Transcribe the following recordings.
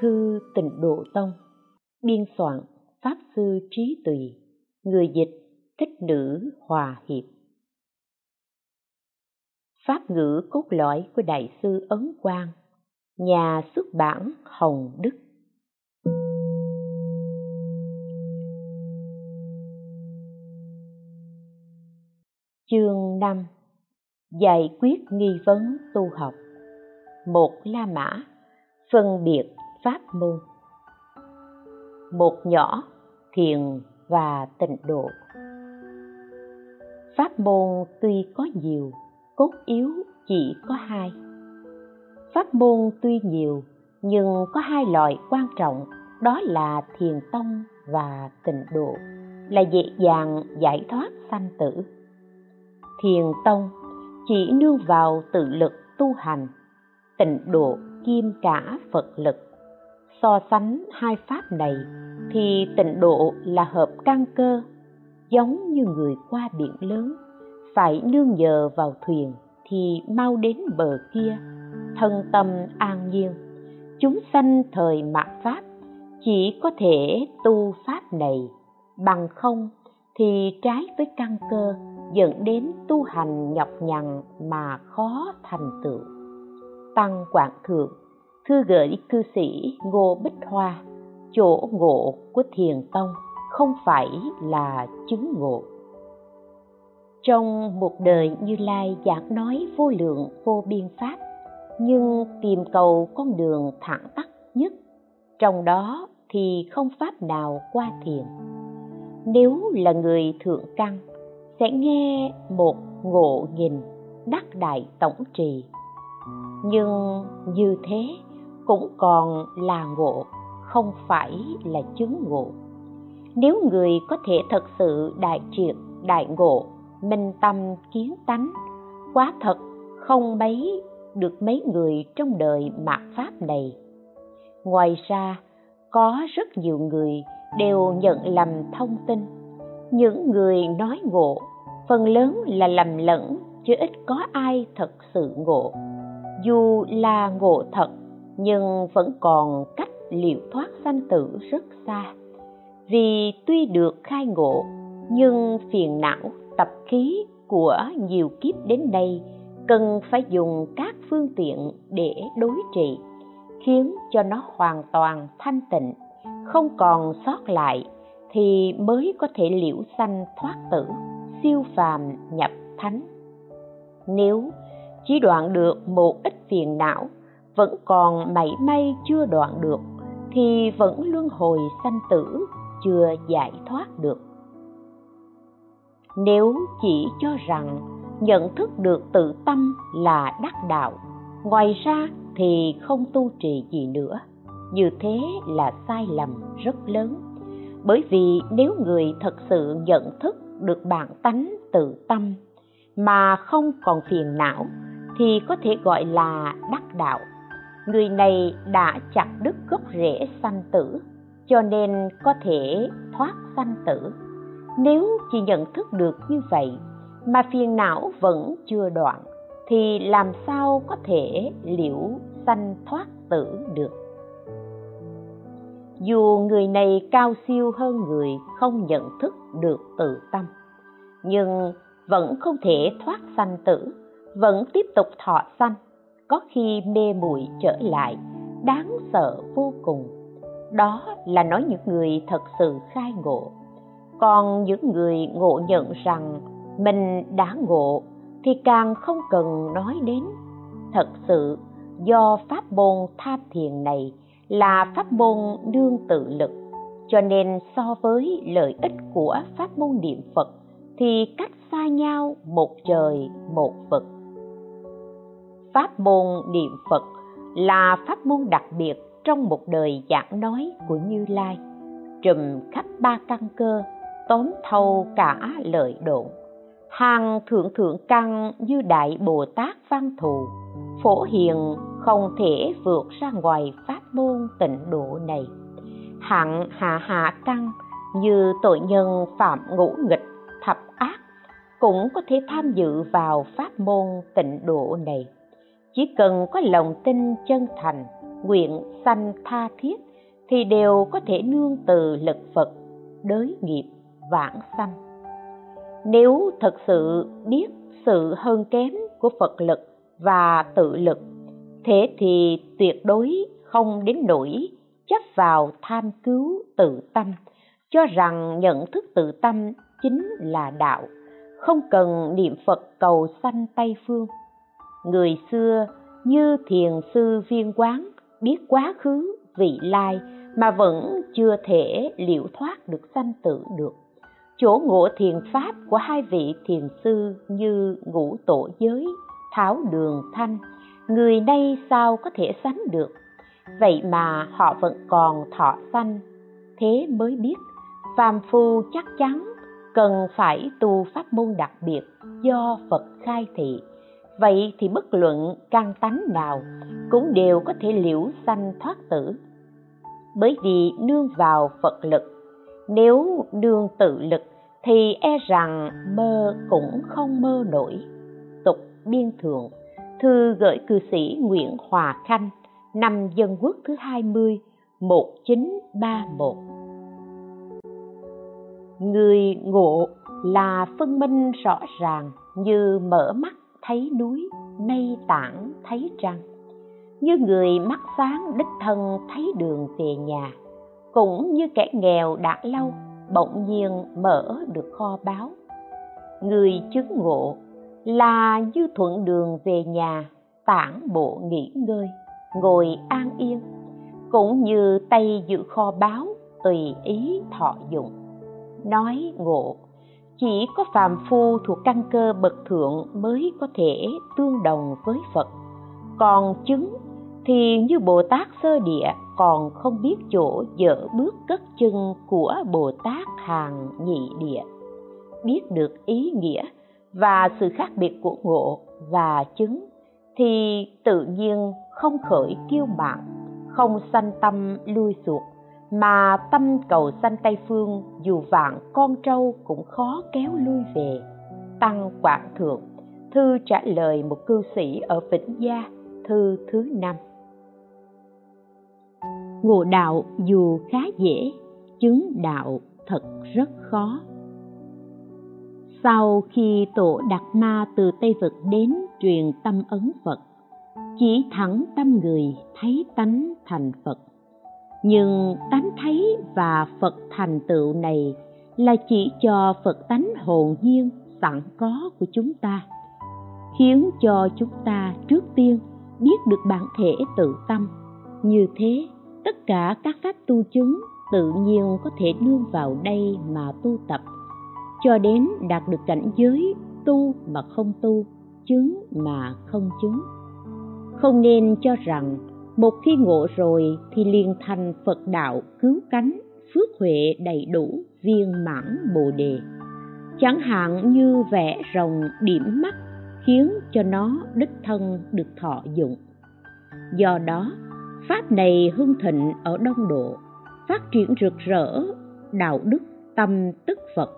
Thư Tịnh Độ Tông, Biên soạn Pháp Sư Trí Tùy, Người dịch Thích Nữ Hòa Hiệp. Pháp ngữ cốt lõi của Đại sư Ấn Quang, Nhà xuất bản Hồng Đức. Chương 5 Giải quyết nghi vấn tu học. Một La Mã, Phân biệt Pháp môn. Một nhỏ thiền và tịnh độ. Pháp môn tuy có nhiều, cốt yếu chỉ có hai. Pháp môn tuy nhiều, nhưng có hai loại quan trọng đó là thiền tông và tịnh độ là dễ dàng giải thoát sanh tử. Thiền tông chỉ nương vào tự lực tu hành tịnh độ kim cả phật lực so sánh hai pháp này thì tịnh độ là hợp căn cơ, giống như người qua biển lớn, phải nương nhờ vào thuyền thì mau đến bờ kia, thân tâm an nhiên. Chúng sanh thời mạt pháp, chỉ có thể tu pháp này, bằng không thì trái với căn cơ, dẫn đến tu hành nhọc nhằn mà khó thành tựu. Tăng quảng thượng thư gửi cư sĩ ngô bích hoa, chỗ ngộ của thiền tông, không phải là chứng ngộ. Trong một đời như lai giảng nói vô lượng, vô biên pháp, nhưng tìm cầu con đường thẳng tắc nhất, trong đó thì không pháp nào qua thiền. Nếu là người thượng căn, sẽ nghe một ngộ nghìn đắc đại tổng trì. Nhưng như thế cũng còn là ngộ, không phải là chứng ngộ. Nếu người có thể thật sự đại triệt, đại ngộ, minh tâm kiến tánh, quá thật không mấy được mấy người trong đời mạt pháp này. Ngoài ra, có rất nhiều người đều nhận lầm thông tin. Những người nói ngộ, phần lớn là lầm lẫn, chứ ít có ai thật sự ngộ. Dù là ngộ thật nhưng vẫn còn cách liệu thoát sanh tử rất xa. Vì tuy được khai ngộ, nhưng phiền não, tập khí của nhiều kiếp đến đây cần phải dùng các phương tiện để đối trị, khiến cho nó hoàn toàn thanh tịnh, không còn sót lại thì mới có thể liễu sanh thoát tử, siêu phàm nhập thánh. Nếu chỉ đoạn được một ít phiền não vẫn còn mảy may chưa đoạn được, thì vẫn luân hồi sanh tử, chưa giải thoát được. Nếu chỉ cho rằng nhận thức được tự tâm là đắc đạo, ngoài ra thì không tu trì gì nữa, như thế là sai lầm rất lớn. Bởi vì nếu người thật sự nhận thức được bản tánh tự tâm mà không còn phiền não, thì có thể gọi là đắc đạo người này đã chặt đứt gốc rễ sanh tử, cho nên có thể thoát sanh tử. Nếu chỉ nhận thức được như vậy, mà phiền não vẫn chưa đoạn, thì làm sao có thể liễu sanh thoát tử được? Dù người này cao siêu hơn người không nhận thức được tự tâm, nhưng vẫn không thể thoát sanh tử, vẫn tiếp tục thọ sanh có khi mê muội trở lại, đáng sợ vô cùng. Đó là nói những người thật sự khai ngộ. Còn những người ngộ nhận rằng mình đã ngộ thì càng không cần nói đến. Thật sự, do pháp môn tham thiền này là pháp môn đương tự lực, cho nên so với lợi ích của pháp môn niệm phật thì cách xa nhau một trời một vực pháp môn niệm phật là pháp môn đặc biệt trong một đời giảng nói của như lai. Trùm khắp ba căn cơ, tóm thâu cả lợi độn hàng thượng thượng căn như đại bồ tát văn thù, phổ hiền không thể vượt ra ngoài pháp môn tịnh độ này. Hạng hạ hạ căn như tội nhân phạm ngũ nghịch, thập ác cũng có thể tham dự vào pháp môn tịnh độ này chỉ cần có lòng tin chân thành, nguyện sanh tha thiết, thì đều có thể nương từ lực phật, đới nghiệp, vãng sanh. Nếu thật sự biết sự hơn kém của phật lực và tự lực, thế thì tuyệt đối không đến nỗi chấp vào tham cứu tự tâm, cho rằng nhận thức tự tâm chính là đạo, không cần niệm phật cầu sanh tây phương người xưa như thiền sư viên quán biết quá khứ, vị lai mà vẫn chưa thể liễu thoát được sanh tử được. Chỗ ngộ thiền pháp của hai vị thiền sư như ngũ tổ giới, tháo đường thanh, người nay sao có thể sánh được? Vậy mà họ vẫn còn thọ sanh, thế mới biết phàm phu chắc chắn cần phải tu pháp môn đặc biệt do phật khai thị vậy thì bất luận căn tánh nào cũng đều có thể liễu sanh thoát tử. Bởi vì nương vào phật lực, nếu nương tự lực thì e rằng mơ cũng không mơ nổi. Tục biên thượng, thư gửi cư sĩ Nguyễn Hòa Khanh, năm Dân Quốc thứ 20 1931 Người ngộ là phân minh rõ ràng như mở mắt thấy núi, nay tảng thấy trăng. Như người mắt sáng đích thân thấy đường về nhà, cũng như kẻ nghèo đã lâu bỗng nhiên mở được kho báu. Người chứng ngộ là như thuận đường về nhà, tản bộ nghỉ ngơi, ngồi an yên, cũng như tay giữ kho báu tùy ý thọ dụng. Nói ngộ chỉ có phàm phu thuộc căn cơ bậc thượng mới có thể tương đồng với phật. Còn chứng thì như bồ tát sơ địa còn không biết chỗ dở bước cất chân của bồ tát hàng nhị địa. Biết được ý nghĩa và sự khác biệt của ngộ và chứng thì tự nhiên không khởi kiêu mạn, không sanh tâm lui suột mà tâm cầu sanh tây phương, dù vạn con trâu cũng khó kéo lui về. Tăng quảng thượng, thư trả lời một cư sĩ ở vĩnh gia, thư thứ năm. Ngộ đạo dù khá dễ, chứng đạo thật rất khó. Sau khi tổ đạt ma từ tây vực đến truyền tâm ấn phật, chỉ thẳng tâm người, thấy tánh thành phật nhưng tánh thấy và phật thành tựu này là chỉ cho phật tánh hồn nhiên sẵn có của chúng ta, khiến cho chúng ta trước tiên biết được bản thể tự tâm. Như thế, tất cả các pháp tu chứng tự nhiên có thể nương vào đây mà tu tập. Cho đến đạt được cảnh giới tu mà không tu, chứng mà không chứng. Không nên cho rằng một khi ngộ rồi thì liền thành phật đạo cứu cánh, phước huệ đầy đủ, viên mãn bồ đề. Chẳng hạn như vẽ rồng điểm mắt khiến cho nó đích thân được thọ dụng. Do đó, pháp này hưng thịnh ở đông độ, phát triển rực rỡ, đạo đức tâm tức phật.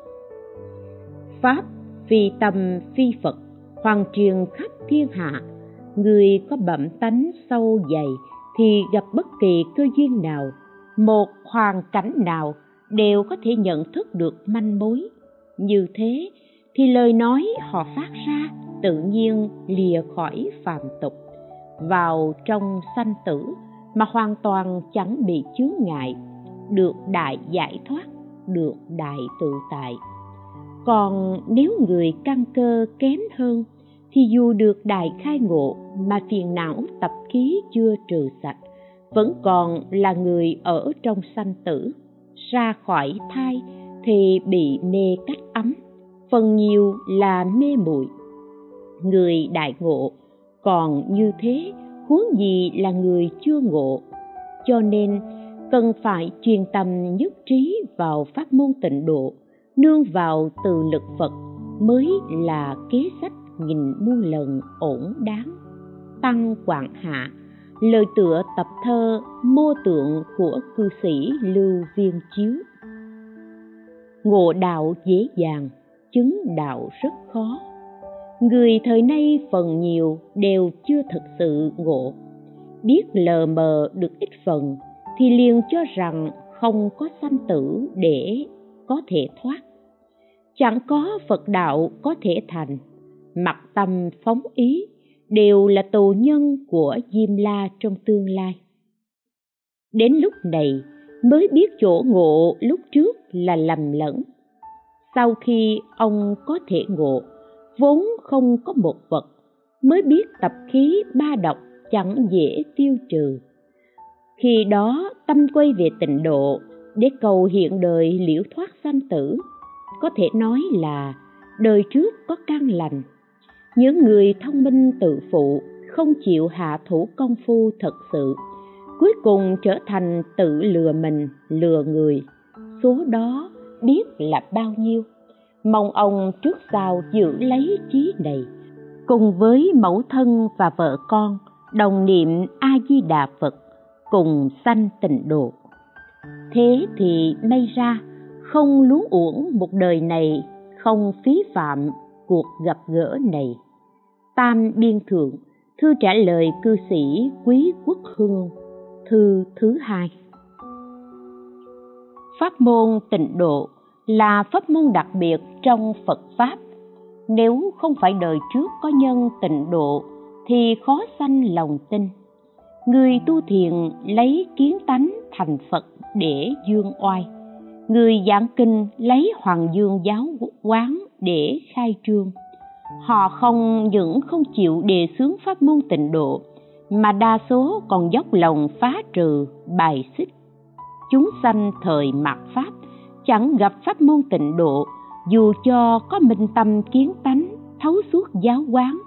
Pháp phi tâm phi phật, hoàn truyền khắp thiên hạ người có bẩm tánh sâu dày thì gặp bất kỳ cơ duyên nào, một hoàn cảnh nào đều có thể nhận thức được manh mối. Như thế thì lời nói họ phát ra tự nhiên lìa khỏi phàm tục. Vào trong sanh tử mà hoàn toàn chẳng bị chướng ngại, được đại giải thoát, được đại tự tại. Còn nếu người căn cơ kém hơn thì dù được đại khai ngộ, mà phiền não tập khí chưa trừ sạch, vẫn còn là người ở trong sanh tử. Ra khỏi thai thì bị mê cách ấm, phần nhiều là mê muội. Người đại ngộ còn như thế, huống gì là người chưa ngộ. Cho nên cần phải truyền tâm nhất trí vào pháp môn tịnh độ, nương vào từ lực phật mới là kế sách nghìn muôn lần ổn đáng. Tăng quảng hạ, lời tựa tập thơ mô tượng của cư sĩ lưu viên chiếu. Ngộ đạo dễ dàng, chứng đạo rất khó. Người thời nay phần nhiều đều chưa thực sự ngộ. Biết lờ mờ được ít phần thì liền cho rằng không có sanh tử để có thể thoát. Chẳng có phật đạo có thể thành mặc tâm phóng ý, đều là tù nhân của diêm la trong tương lai. Đến lúc này mới biết chỗ ngộ lúc trước là lầm lẫn. Sau khi ông có thể ngộ, vốn không có một vật, mới biết tập khí ba độc chẳng dễ tiêu trừ. Khi đó tâm quay về tịnh độ để cầu hiện đời liễu thoát sanh tử, có thể nói là đời trước có căn lành những người thông minh tự phụ, không chịu hạ thủ công phu thật sự, cuối cùng trở thành tự lừa mình, lừa người. Số đó biết là bao nhiêu. Mong ông trước sau giữ lấy trí này. Cùng với mẫu thân và vợ con, đồng niệm a di đà phật, cùng sanh tịnh độ. Thế thì may ra, không luống uổng một đời này, không phí phạm cuộc gặp gỡ này. Tam biên thượng, thư trả lời cư sĩ quý quốc hương thư thứ hai. Pháp môn tịnh độ là pháp môn đặc biệt trong phật pháp. Nếu không phải đời trước có nhân tịnh độ, thì khó sanh lòng tin. Người tu thiền lấy kiến tánh thành phật để dương oai. Người giảng kinh lấy hoàng dương giáo quán để khai trương. Họ không những không chịu đề xướng pháp môn tịnh độ, mà đa số còn dốc lòng phá trừ bài xích. Chúng sanh thời mạt pháp, chẳng gặp pháp môn tịnh độ, dù cho có minh tâm kiến tánh, thấu suốt giáo quán,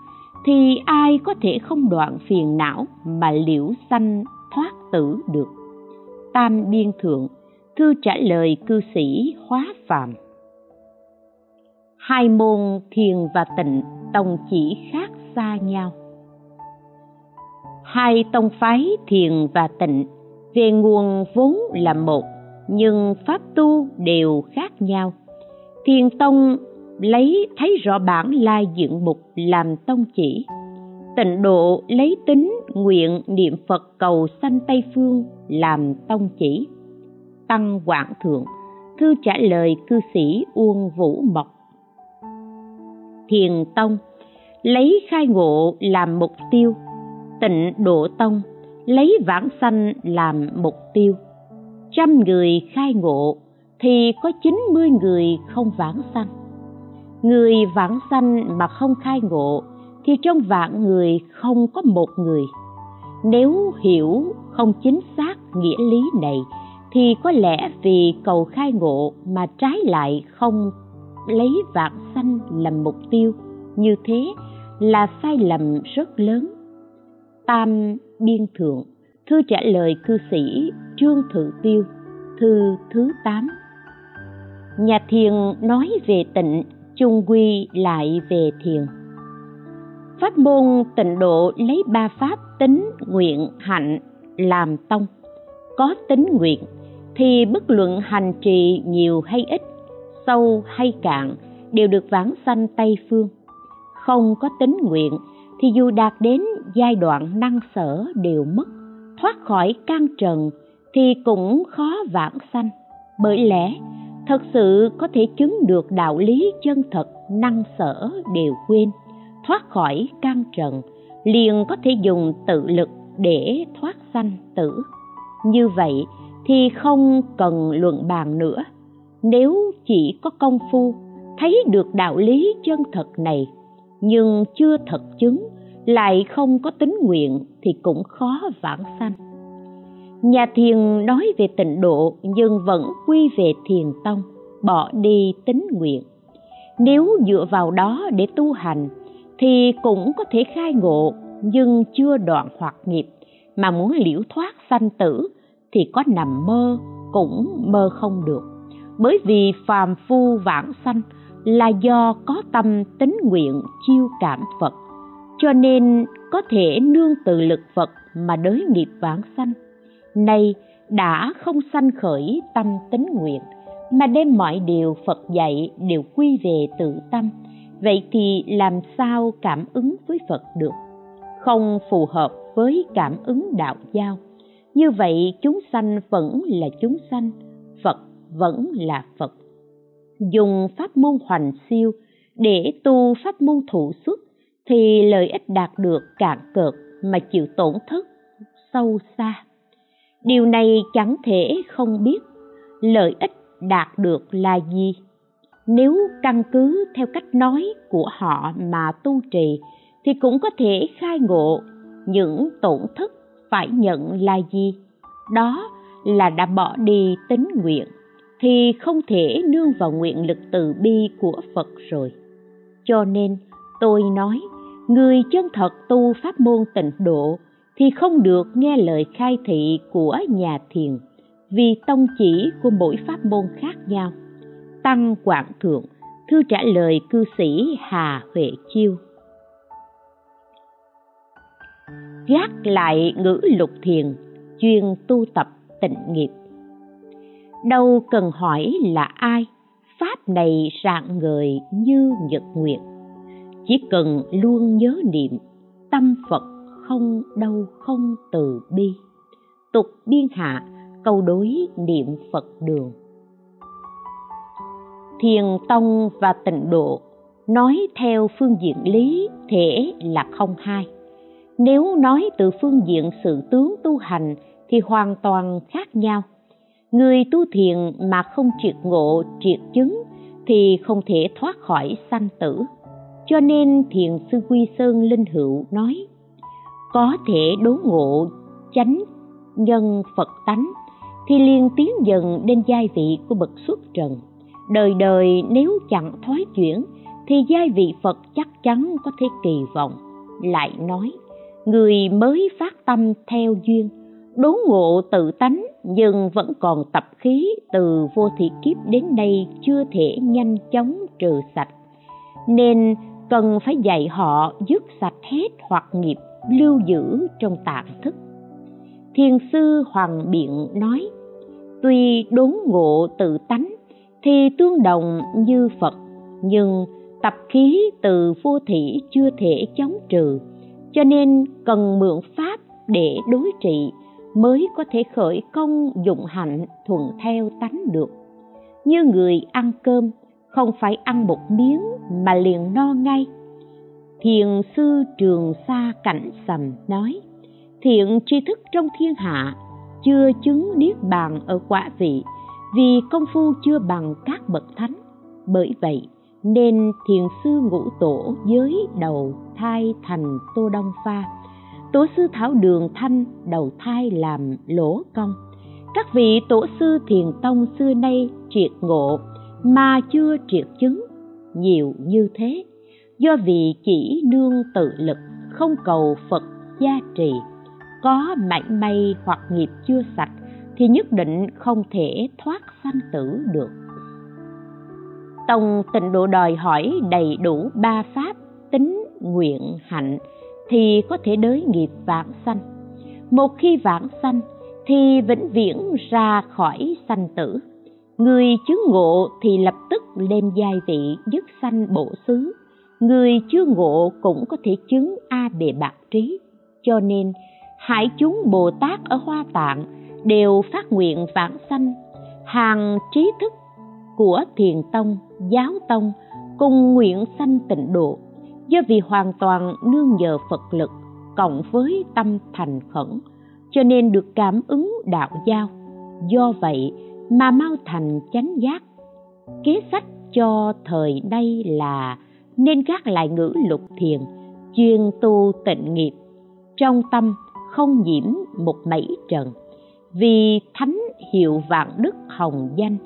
thì ai có thể không đoạn phiền não mà liễu sanh thoát tử được? Tam biên thượng, thư trả lời cư sĩ hóa phàm hai môn thiền và tịnh tông chỉ khác xa nhau. Hai tông phái thiền và tịnh về nguồn vốn là một, nhưng pháp tu đều khác nhau. Thiền tông lấy thấy rõ bản lai dựng mục làm tông chỉ. Tịnh độ lấy tính nguyện niệm phật cầu sanh tây phương làm tông chỉ. Tăng quảng thượng, thư trả lời cư sĩ uông vũ mộc thiền tông, lấy khai ngộ làm mục tiêu, tịnh độ tông, lấy vãng sanh làm mục tiêu. Trăm người khai ngộ thì có chín mươi người không vãng sanh. Người vãng sanh mà không khai ngộ thì trong vạn người không có một người. Nếu hiểu không chính xác nghĩa lý này thì có lẽ vì cầu khai ngộ mà trái lại không lấy vạn sanh làm mục tiêu. Như thế là sai lầm rất lớn. Tam biên thượng thư trả lời cư sĩ trương thự tiêu, thư thứ tám. Nhà thiền nói về tịnh, chung quy lại về thiền. Pháp môn tịnh độ lấy ba pháp tính nguyện hạnh làm tông. Có tính nguyện thì bất luận hành trì nhiều hay ít sâu hay cạn đều được vãng sanh tây phương. Không có tính nguyện thì dù đạt đến giai đoạn năng sở đều mất, thoát khỏi can trần thì cũng khó vãng sanh. Bởi lẽ, thật sự có thể chứng được đạo lý chân thật năng sở đều quên, thoát khỏi can trần, liền có thể dùng tự lực để thoát sanh tử. Như vậy thì không cần luận bàn nữa nếu chỉ có công phu, thấy được đạo lý chân thật này, nhưng chưa thật chứng, lại không có tính nguyện thì cũng khó vãng sanh. Nhà thiền nói về tịnh độ nhưng vẫn quy về thiền tông, bỏ đi tính nguyện. Nếu dựa vào đó để tu hành, thì cũng có thể khai ngộ, nhưng chưa đoạn hoạt nghiệp, mà muốn liễu thoát sanh tử thì có nằm mơ cũng mơ không được bởi vì phàm phu vãng sanh là do có tâm tính nguyện chiêu cảm phật. Cho nên có thể nương từ lực phật mà đới nghiệp vãng sanh. Nay đã không sanh khởi tâm tính nguyện, mà đem mọi điều phật dạy đều quy về tự tâm, vậy thì làm sao cảm ứng với phật được? Không phù hợp với cảm ứng đạo giao. Như vậy chúng sanh vẫn là chúng sanh vẫn là phật. Dùng pháp môn hoành siêu để tu pháp môn thủ xuất thì lợi ích đạt được cạn cợt mà chịu tổn thất sâu xa. Điều này chẳng thể không biết lợi ích đạt được là gì. Nếu căn cứ theo cách nói của họ mà tu trì thì cũng có thể khai ngộ những tổn thất phải nhận là gì. Đó là đã bỏ đi tính nguyện thì không thể nương vào nguyện lực từ bi của phật rồi. Cho nên, tôi nói, người chân thật tu pháp môn tịnh độ thì không được nghe lời khai thị của nhà thiền, vì tông chỉ của mỗi pháp môn khác nhau. Tăng quảng thượng, thư trả lời cư sĩ hà huệ chiêu. Gác lại ngữ lục thiền, chuyên tu tập tịnh nghiệp đâu cần hỏi là ai, pháp này rạng ngời như nhật nguyệt. Chỉ cần luôn nhớ niệm, tâm phật không đâu không từ bi. Tục biên hạ, câu đối niệm phật đường. Thiền tông và tịnh độ, nói theo phương diện lý thể là không hai. Nếu nói từ phương diện sự tướng tu hành thì hoàn toàn khác nhau người tu thiền mà không triệt ngộ, triệt chứng thì không thể thoát khỏi sanh tử. Cho nên thiền sư quy sơn linh hữu nói, có thể đố ngộ, chánh nhân phật tánh thì liền tiến dần đến giai vị của bậc xuất trần. Đời đời nếu chẳng thoái chuyển thì giai vị phật chắc chắn có thể kỳ vọng. Lại nói, người mới phát tâm theo duyên, đốn ngộ tự tánh nhưng vẫn còn tập khí từ vô thị kiếp đến nay chưa thể nhanh chóng trừ sạch. Nên cần phải dạy họ dứt sạch hết hoặc nghiệp lưu giữ trong tạng thức. Thiền sư hoàng biện nói, tuy đốn ngộ tự tánh, thì tương đồng như phật, nhưng tập khí từ vô thị chưa thể chống trừ, cho nên cần mượn pháp để đối trị mới có thể khởi công dụng hạnh thuận theo tánh được. Như người ăn cơm, không phải ăn một miếng mà liền no ngay. Thiền sư trường sa cảnh sầm nói, thiện tri thức trong thiên hạ chưa chứng niết bàn ở quả vị, vì công phu chưa bằng các bậc thánh. Bởi vậy, nên thiền sư ngũ tổ giới đầu thai thành tô đông pha tổ sư thảo đường thanh đầu thai làm lỗ công. Các vị tổ sư thiền tông xưa nay triệt ngộ, mà chưa triệt chứng, nhiều như thế. Do vì chỉ nương tự lực, không cầu phật gia trì, có mảy may hoặc nghiệp chưa sạch, thì nhất định không thể thoát sanh tử được. Tông tịnh độ đòi hỏi đầy đủ ba pháp tính nguyện hạnh thì có thể đới nghiệp vãng sanh. Một khi vãng sanh, thì vĩnh viễn ra khỏi sanh tử. Người chứng ngộ thì lập tức lên giai vị dứt sanh bổ xứ. Người chưa ngộ cũng có thể chứng a bề bạc trí. Cho nên, hải chúng bồ tát ở hoa tạng đều phát nguyện vãng sanh. Hàng trí thức của thiền tông, giáo tông cùng nguyện sanh tịnh độ do vì hoàn toàn nương nhờ phật lực cộng với tâm thành khẩn, cho nên được cảm ứng đạo giao. Do vậy mà mau thành chánh giác. Kế sách cho thời nay là nên gác lại ngữ lục thiền, chuyên tu tịnh nghiệp. Trong tâm không nhiễm một mảy trần. Vì thánh hiệu vạn đức hồng danh,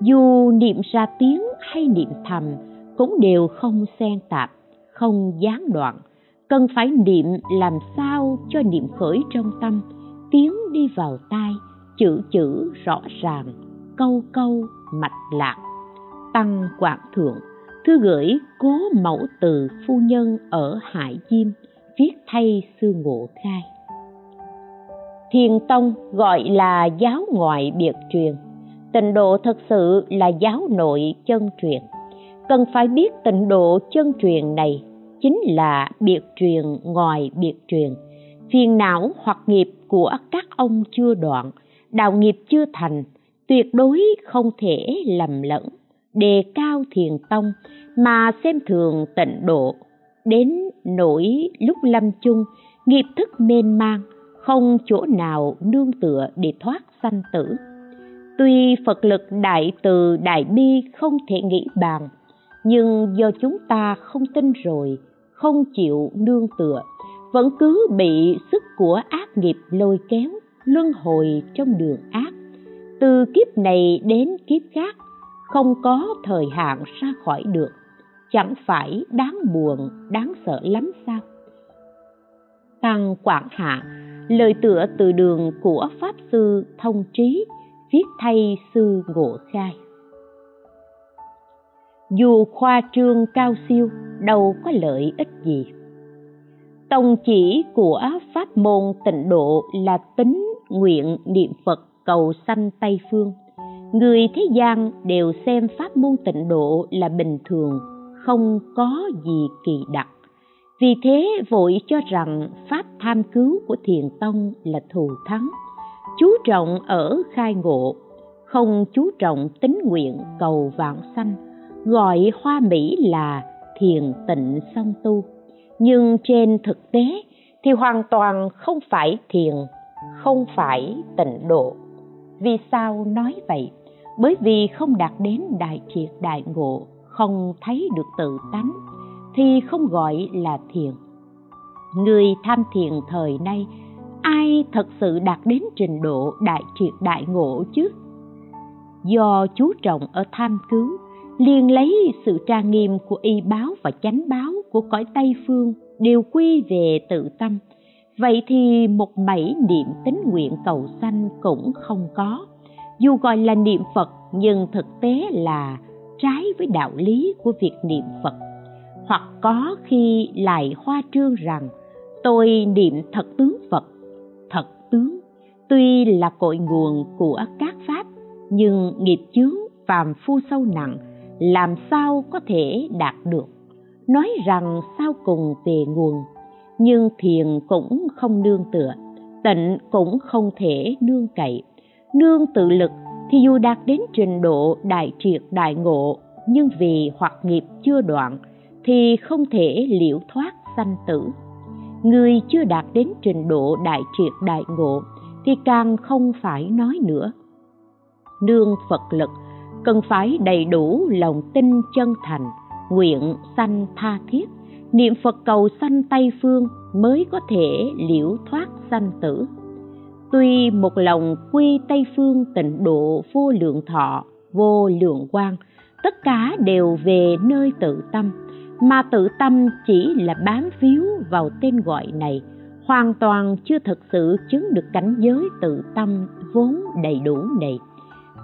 dù niệm ra tiếng hay niệm thầm cũng đều không xen tạp không gián đoạn. Cần phải niệm làm sao cho niệm khởi trong tâm. Tiếng đi vào tai, chữ chữ rõ ràng, câu câu mạch lạc. Tăng quảng thượng, thư gửi cố mẫu từ phu nhân ở hải diêm, viết thay sư ngộ khai. Thiền tông gọi là giáo ngoại biệt truyền. Tịnh độ thật sự là giáo nội chân truyền cần phải biết tịnh độ chân truyền này chính là biệt truyền ngoài biệt truyền. Phiền não hoặc nghiệp của các ông chưa đoạn, đạo nghiệp chưa thành, tuyệt đối không thể lầm lẫn, đề cao thiền tông mà xem thường tịnh độ. Đến nỗi lúc lâm chung, nghiệp thức mênh mang, không chỗ nào nương tựa để thoát sanh tử. Tuy phật lực đại từ đại bi không thể nghĩ bàn nhưng do chúng ta không tin rồi, không chịu nương tựa, vẫn cứ bị sức của ác nghiệp lôi kéo, luân hồi trong đường ác. Từ kiếp này đến kiếp khác, không có thời hạn ra khỏi được. Chẳng phải đáng buồn, đáng sợ lắm sao? Tăng quảng hạ, lời tựa từ đường của pháp sư thông trí, viết thay sư ngộ khai dù khoa trương cao siêu, đâu có lợi ích gì. Tông chỉ của pháp môn tịnh độ là tính nguyện niệm phật cầu sanh tây phương. Người thế gian đều xem pháp môn tịnh độ là bình thường, không có gì kỳ đặc. Vì thế vội cho rằng pháp tham cứu của thiền tông là thù thắng, chú trọng ở khai ngộ, không chú trọng tính nguyện cầu vạn sanh gọi hoa mỹ là thiền tịnh song tu. Nhưng trên thực tế thì hoàn toàn không phải thiền, không phải tịnh độ. Vì sao nói vậy? Bởi vì không đạt đến đại triệt đại ngộ, không thấy được tự tánh, thì không gọi là thiền. Người tham thiền thời nay, ai thật sự đạt đến trình độ đại triệt đại ngộ chứ? Do chú trọng ở tham cứu liền lấy sự trang nghiêm của y báo và chánh báo của cõi tây phương đều quy về tự tâm. Vậy thì một mảy niệm tính nguyện cầu sanh cũng không có. Dù gọi là niệm phật, nhưng thực tế là trái với đạo lý của việc niệm phật. Hoặc có khi lại hoa trương rằng, tôi niệm thật tướng phật. Thật tướng, tuy là cội nguồn của các pháp, nhưng nghiệp chướng, phàm phu sâu nặng làm sao có thể đạt được. Nói rằng sao cùng về nguồn, nhưng thiền cũng không nương tựa, tịnh cũng không thể nương cậy. Nương tự lực thì dù đạt đến trình độ đại triệt đại ngộ, nhưng vì hoặc nghiệp chưa đoạn thì không thể liễu thoát sanh tử. Người chưa đạt đến trình độ đại triệt đại ngộ thì càng không phải nói nữa. Nương phật lực cần phải đầy đủ lòng tin chân thành, nguyện sanh tha thiết. Niệm phật cầu sanh tây phương mới có thể liễu thoát sanh tử. Tuy một lòng quy tây phương tịnh độ vô lượng thọ, vô lượng quang, tất cả đều về nơi tự tâm. Mà tự tâm chỉ là bám víu vào tên gọi này, hoàn toàn chưa thực sự chứng được cảnh giới tự tâm vốn đầy đủ này.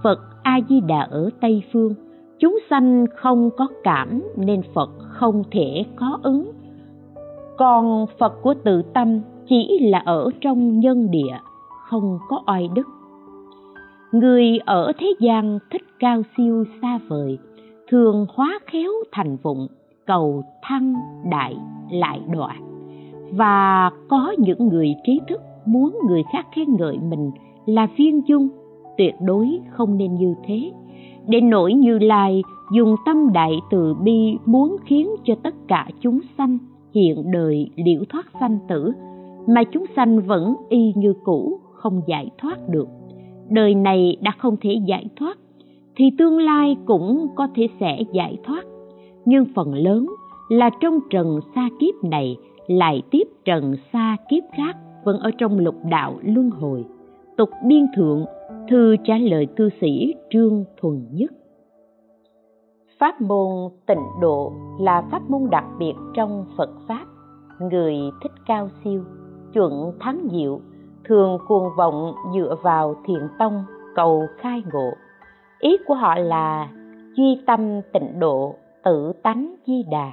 Phật a di đà ở tây phương. Chúng sanh không có cảm nên phật không thể có ứng. Còn phật của tự tâm chỉ là ở trong nhân địa, không có oai đức. Người ở thế gian thích cao siêu xa vời, thường hóa khéo thành vụng, cầu thăng đại lại đọa. Và có những người trí thức muốn người khác khen ngợi mình là viên dung tuyệt đối không nên như thế. Đến nỗi như lai, dùng tâm đại từ bi muốn khiến cho tất cả chúng sanh hiện đời liễu thoát sanh tử, mà chúng sanh vẫn y như cũ, không giải thoát được. Đời này đã không thể giải thoát, thì tương lai cũng có thể sẽ giải thoát. Nhưng phần lớn là trong trần xa kiếp này, lại tiếp trần xa kiếp khác vẫn ở trong lục đạo luân hồi. Tục biên thượng thư trả lời cư sĩ trương thuần nhất. Pháp môn tịnh độ là pháp môn đặc biệt trong phật pháp. Người thích cao siêu, chuẩn thắng diệu, thường cuồng vọng dựa vào thiền tông cầu khai ngộ. Ý của họ là duy tâm tịnh độ, tự tánh di đà.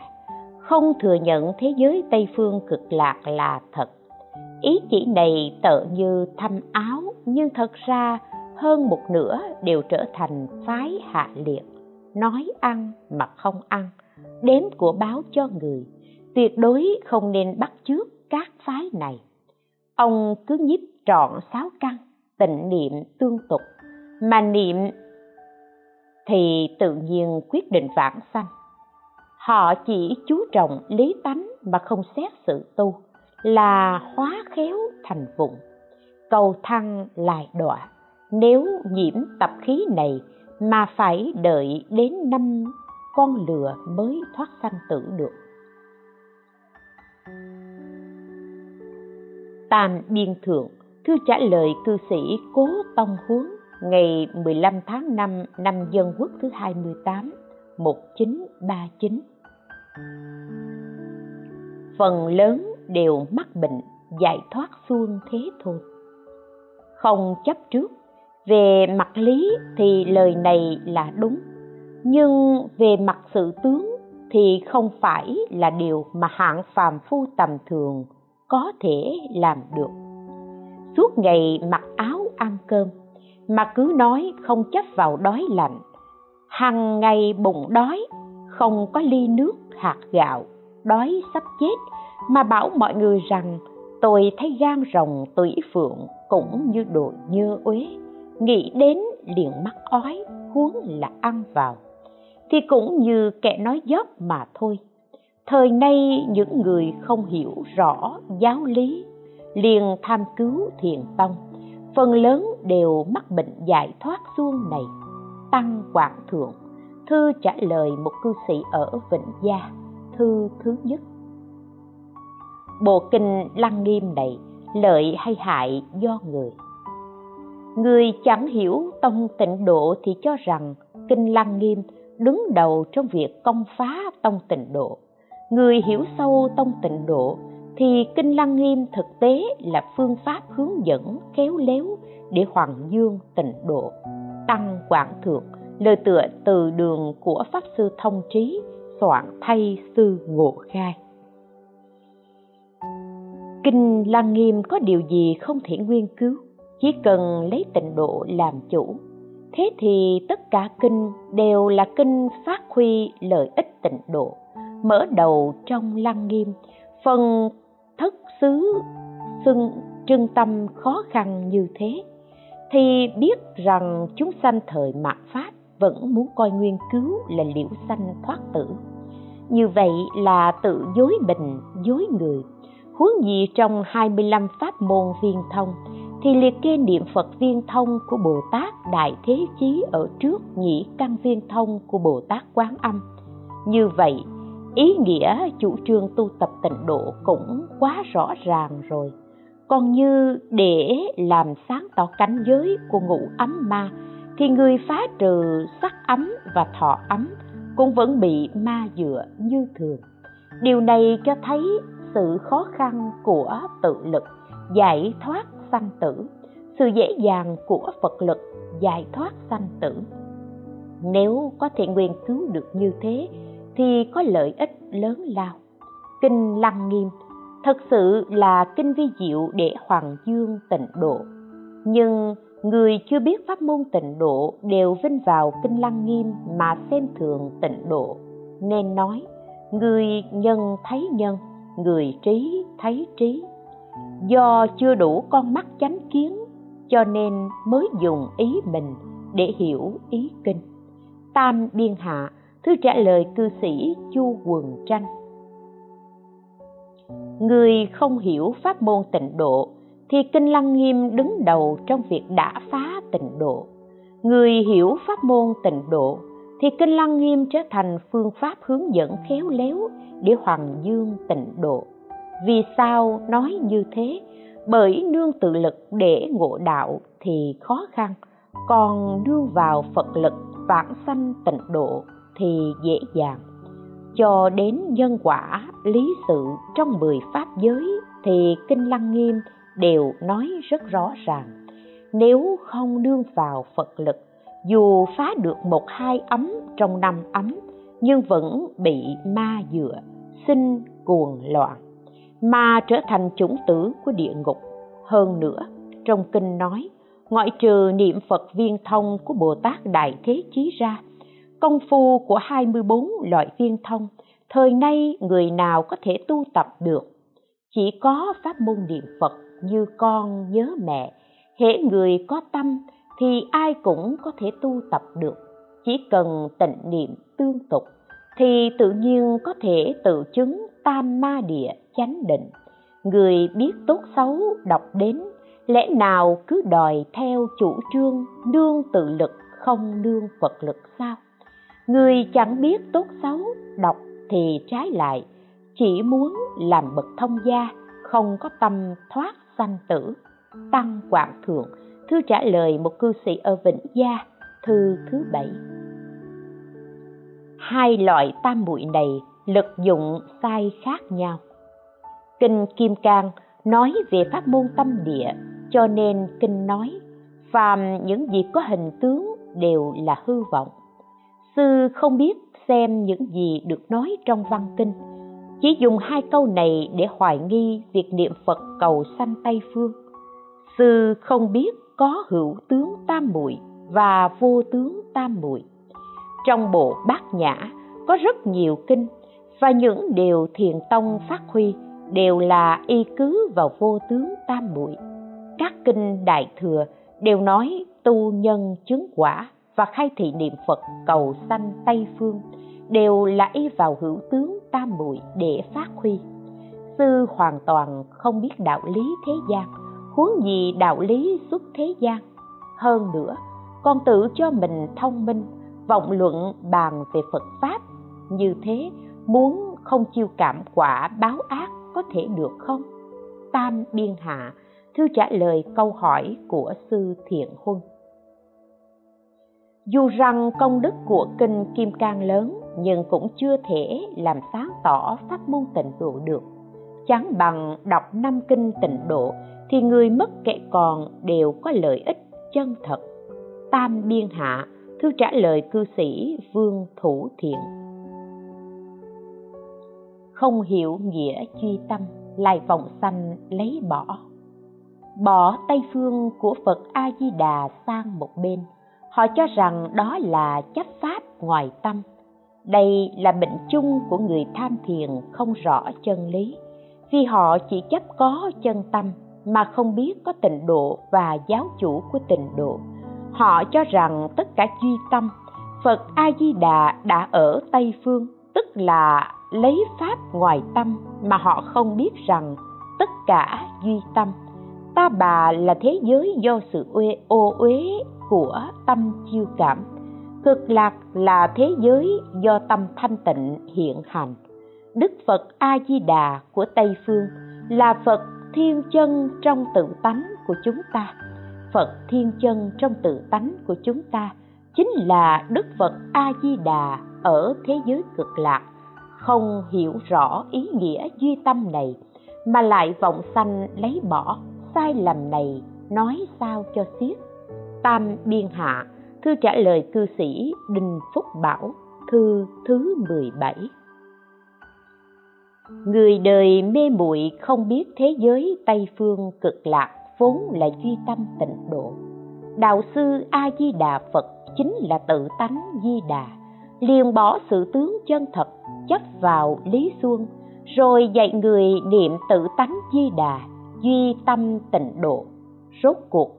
Không thừa nhận thế giới tây phương cực lạc là thật. Ý chỉ này tợ như thâm áo, nhưng thật ra hơn một nửa đều trở thành phái hạ liệt. Nói ăn mà không ăn đếm của báo cho người. Tuyệt đối không nên bắt chước các phái này. Ông cứ nhiếp trọn sáu căn, tịnh niệm tương tục. Mà niệm thì tự nhiên quyết định vãng sanh. Họ chỉ chú trọng lý tánh mà không xét sự tu, là hóa khéo thành vụng. Cầu thăng lại đọa nếu nhiễm tập khí này mà phải đợi đến năm con lừa mới thoát sanh tử được tam biên thượng thư trả lời cư sĩ cố tông huống ngày 15 tháng 5 năm Dân Quốc thứ 28, 1939. Phần lớn đều mắc bệnh giải thoát xuông thế thôi. Không chấp trước, về mặt lý thì lời này là đúng, nhưng về mặt sự tướng thì không phải là điều mà hạng phàm phu tầm thường có thể làm được. Suốt ngày mặc áo ăn cơm, mà cứ nói không chấp vào đói lạnh. Hằng ngày bụng đói không có ly nước hạt gạo đói sắp chết mà bảo mọi người rằng tôi thấy gan rồng tủy phượng cũng như đồ nhơ uế nghĩ đến liền mắc ói, huống là ăn vào. Thì cũng như kẻ nói dốc mà thôi. Thời nay những người không hiểu rõ giáo lý, liền tham cứu thiền tông. Phần lớn đều mắc bệnh giải thoát xuông này. Tăng quảng thượng, thư trả lời một cư sĩ ở vịnh gia, thư thứ nhất. Bộ kinh lăng nghiêm này, lợi hay hại do người? Người chẳng hiểu tông tịnh độ thì cho rằng kinh lăng nghiêm đứng đầu trong việc công phá tông tịnh độ. Người hiểu sâu tông tịnh độ thì kinh lăng nghiêm thực tế là phương pháp hướng dẫn, khéo léo để hoàng dương tịnh độ. Tăng quảng thượng, lời tựa từ đường của pháp sư thông trí, soạn thay sư ngộ khai kinh lăng nghiêm có điều gì không thể nguyên cứu? Chỉ cần lấy tịnh độ làm chủ. Thế thì tất cả kinh đều là kinh phát huy lợi ích tịnh độ, mở đầu trong lăng nghiêm. Phần thất xứ xưng trưng tâm khó khăn như thế, thì biết rằng chúng sanh thời mạt pháp vẫn muốn coi nguyên cứu là liễu sanh thoát tử. Như vậy là tự dối mình dối người. Huống gì trong 25 pháp môn viên thông thì liệt kê niệm Phật viên thông của Bồ Tát Đại Thế Chí ở trước nhĩ căn viên thông của Bồ Tát Quán Âm. Như vậy, ý nghĩa chủ trương tu tập tịnh độ cũng quá rõ ràng rồi còn như để làm sáng tỏ cảnh giới của ngũ ấm ma thì người phá trừ sắc ấm và thọ ấm cũng vẫn bị ma dựa như thường điều này cho thấy sự khó khăn của tự lực giải thoát sanh tử, sự dễ dàng của phật lực giải thoát sanh tử. Nếu có thể nguyện cứu được như thế, thì có lợi ích lớn lao. Kinh lăng nghiêm, thật sự là kinh vi diệu để hoàng dương tịnh độ. Nhưng người chưa biết pháp môn tịnh độ đều vinh vào kinh lăng nghiêm mà xem thường tịnh độ. Nên nói, người nhân thấy nhân, người trí thấy trí do chưa đủ con mắt chánh kiến, cho nên mới dùng ý mình để hiểu ý kinh. Tam biên hạ, thư trả lời cư sĩ chu quần tranh. Người không hiểu pháp môn tịnh độ, thì kinh lăng nghiêm đứng đầu trong việc đả phá tịnh độ. Người hiểu pháp môn tịnh độ, thì kinh lăng nghiêm trở thành phương pháp hướng dẫn khéo léo để hoàng dương tịnh độ vì sao nói như thế? Bởi nương tự lực để ngộ đạo thì khó khăn. Còn nương vào phật lực vãng sanh tịnh độ thì dễ dàng. Cho đến nhân quả, lý sự trong mười pháp giới thì kinh lăng nghiêm đều nói rất rõ ràng. Nếu không nương vào phật lực, dù phá được một hai ấm trong năm ấm, nhưng vẫn bị ma dựa, sinh cuồng loạn mà trở thành chủng tử của địa ngục hơn nữa trong kinh nói ngoại trừ niệm phật viên thông của bồ tát đại thế chí ra công phu của 24 loại viên thông, thời nay người nào có thể tu tập được. chỉ có pháp môn niệm phật như con nhớ mẹ hễ người có tâm thì ai cũng có thể tu tập được chỉ cần tịnh niệm tương tục thì tự nhiên có thể tự chứng tam ma địa chánh định. Người biết tốt xấu đọc đến, lẽ nào cứ đòi theo chủ trương nương tự lực không nương phật lực sao? Người chẳng biết tốt xấu đọc thì trái lại, chỉ muốn làm bậc thông gia, không có tâm thoát sanh tử. Tăng quảng thượng, thư trả lời một cư sĩ ở vĩnh gia, thư thứ bảy. Hai loại tam muội này lực dụng sai khác nhau. Kinh kim cang nói về pháp môn tâm địa, cho nên kinh nói, phàm những gì có hình tướng đều là hư vọng. Sư không biết xem những gì được nói trong văn kinh, chỉ dùng hai câu này để hoài nghi việc niệm phật cầu sanh tây phương. Sư không biết có hữu tướng tam muội và vô tướng tam muội. Trong bộ bát nhã có rất nhiều kinh và những điều thiền tông phát huy đều là y cứ vào vô tướng tam muội. Các kinh đại thừa đều nói tu nhân chứng quả và khai thị niệm phật cầu sanh tây phương đều là y vào hữu tướng tam muội để phát huy. Sư hoàn toàn không biết đạo lý thế gian, huống gì đạo lý xuất thế gian. Hơn nữa còn tự cho mình thông minh, vọng luận bàn về phật pháp như thế muốn không chiêu cảm quả báo ác có thể được không? Tam biên hạ, thư trả lời câu hỏi của sư thiện huân. Dù rằng công đức của kinh kim cang lớn, nhưng cũng chưa thể làm sáng tỏ pháp môn tịnh độ được. Chẳng bằng đọc năm kinh tịnh độ, thì người mất kẻ còn đều có lợi ích chân thật. Tam biên hạ, thư trả lời cư sĩ vương thủ thiện không hiểu nghĩa duy tâm, lại vọng sanh lấy bỏ. Bỏ tây phương của phật a di đà sang một bên, họ cho rằng đó là chấp pháp ngoài tâm. Đây là bệnh chung của người tham thiền không rõ chân lý, vì họ chỉ chấp có chân tâm mà không biết có tịnh độ và giáo chủ của tịnh độ. Họ cho rằng tất cả duy tâm phật a di đà đã ở tây phương tức là lấy pháp ngoài tâm mà họ không biết rằng tất cả duy tâm. Ta bà là thế giới do sự uê, ô uế của tâm chiêu cảm. Cực lạc là thế giới do tâm thanh tịnh hiện hành. Đức phật a di đà của tây phương là phật thiên chân trong tự tánh của chúng ta. Phật thiên chân trong tự tánh của chúng ta chính là đức phật a di đà ở thế giới cực lạc, không hiểu rõ ý nghĩa duy tâm này, mà lại vọng sanh lấy bỏ sai lầm này, nói sao cho xiết. Tam biên hạ, thư trả lời cư sĩ đinh phúc bảo, thư thứ 17 người đời mê muội không biết thế giới tây phương cực lạc vốn là duy tâm tịnh độ. Đạo sư a di đà phật chính là tự tánh di đà liền bỏ sự tướng chân thật, chấp vào lý xuân, rồi dạy người niệm tự tánh di đà, duy tâm tịnh độ. Rốt cuộc,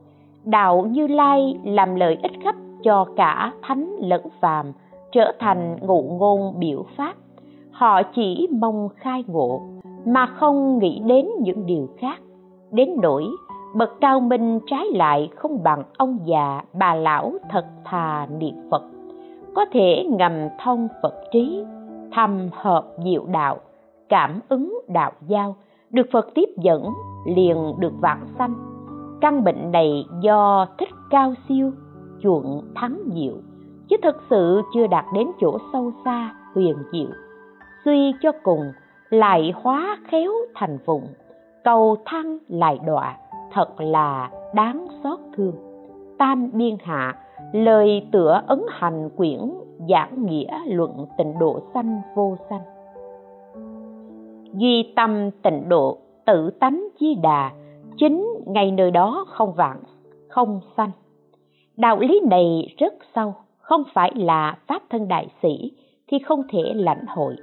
đạo như lai làm lợi ích khắp cho cả thánh lẫn phàm, trở thành ngụ ngôn biểu pháp. Họ chỉ mong khai ngộ, mà không nghĩ đến những điều khác. Đến nỗi, bậc cao minh trái lại không bằng ông già bà lão thật thà niệm phật có thể ngầm thông phật trí, thầm hợp diệu đạo, cảm ứng đạo giao. Được phật tiếp dẫn, liền được vạn sanh. Căn bệnh này do thích cao siêu, chuộng thắng diệu. Chứ thực sự chưa đạt đến chỗ sâu xa, huyền diệu. Suy cho cùng, lại hóa khéo thành vụng. Cầu thăng lại đọa, thật là đáng xót thương. Tam biên hạ lời tựa ấn hành quyển giảng nghĩa luận tịnh độ sanh vô sanh. Duy tâm tịnh độ, tự tánh chi đà, chính ngay nơi đó không vạn, không sanh. Đạo lý này rất sâu, không phải là pháp thân đại sĩ thì không thể lãnh hội,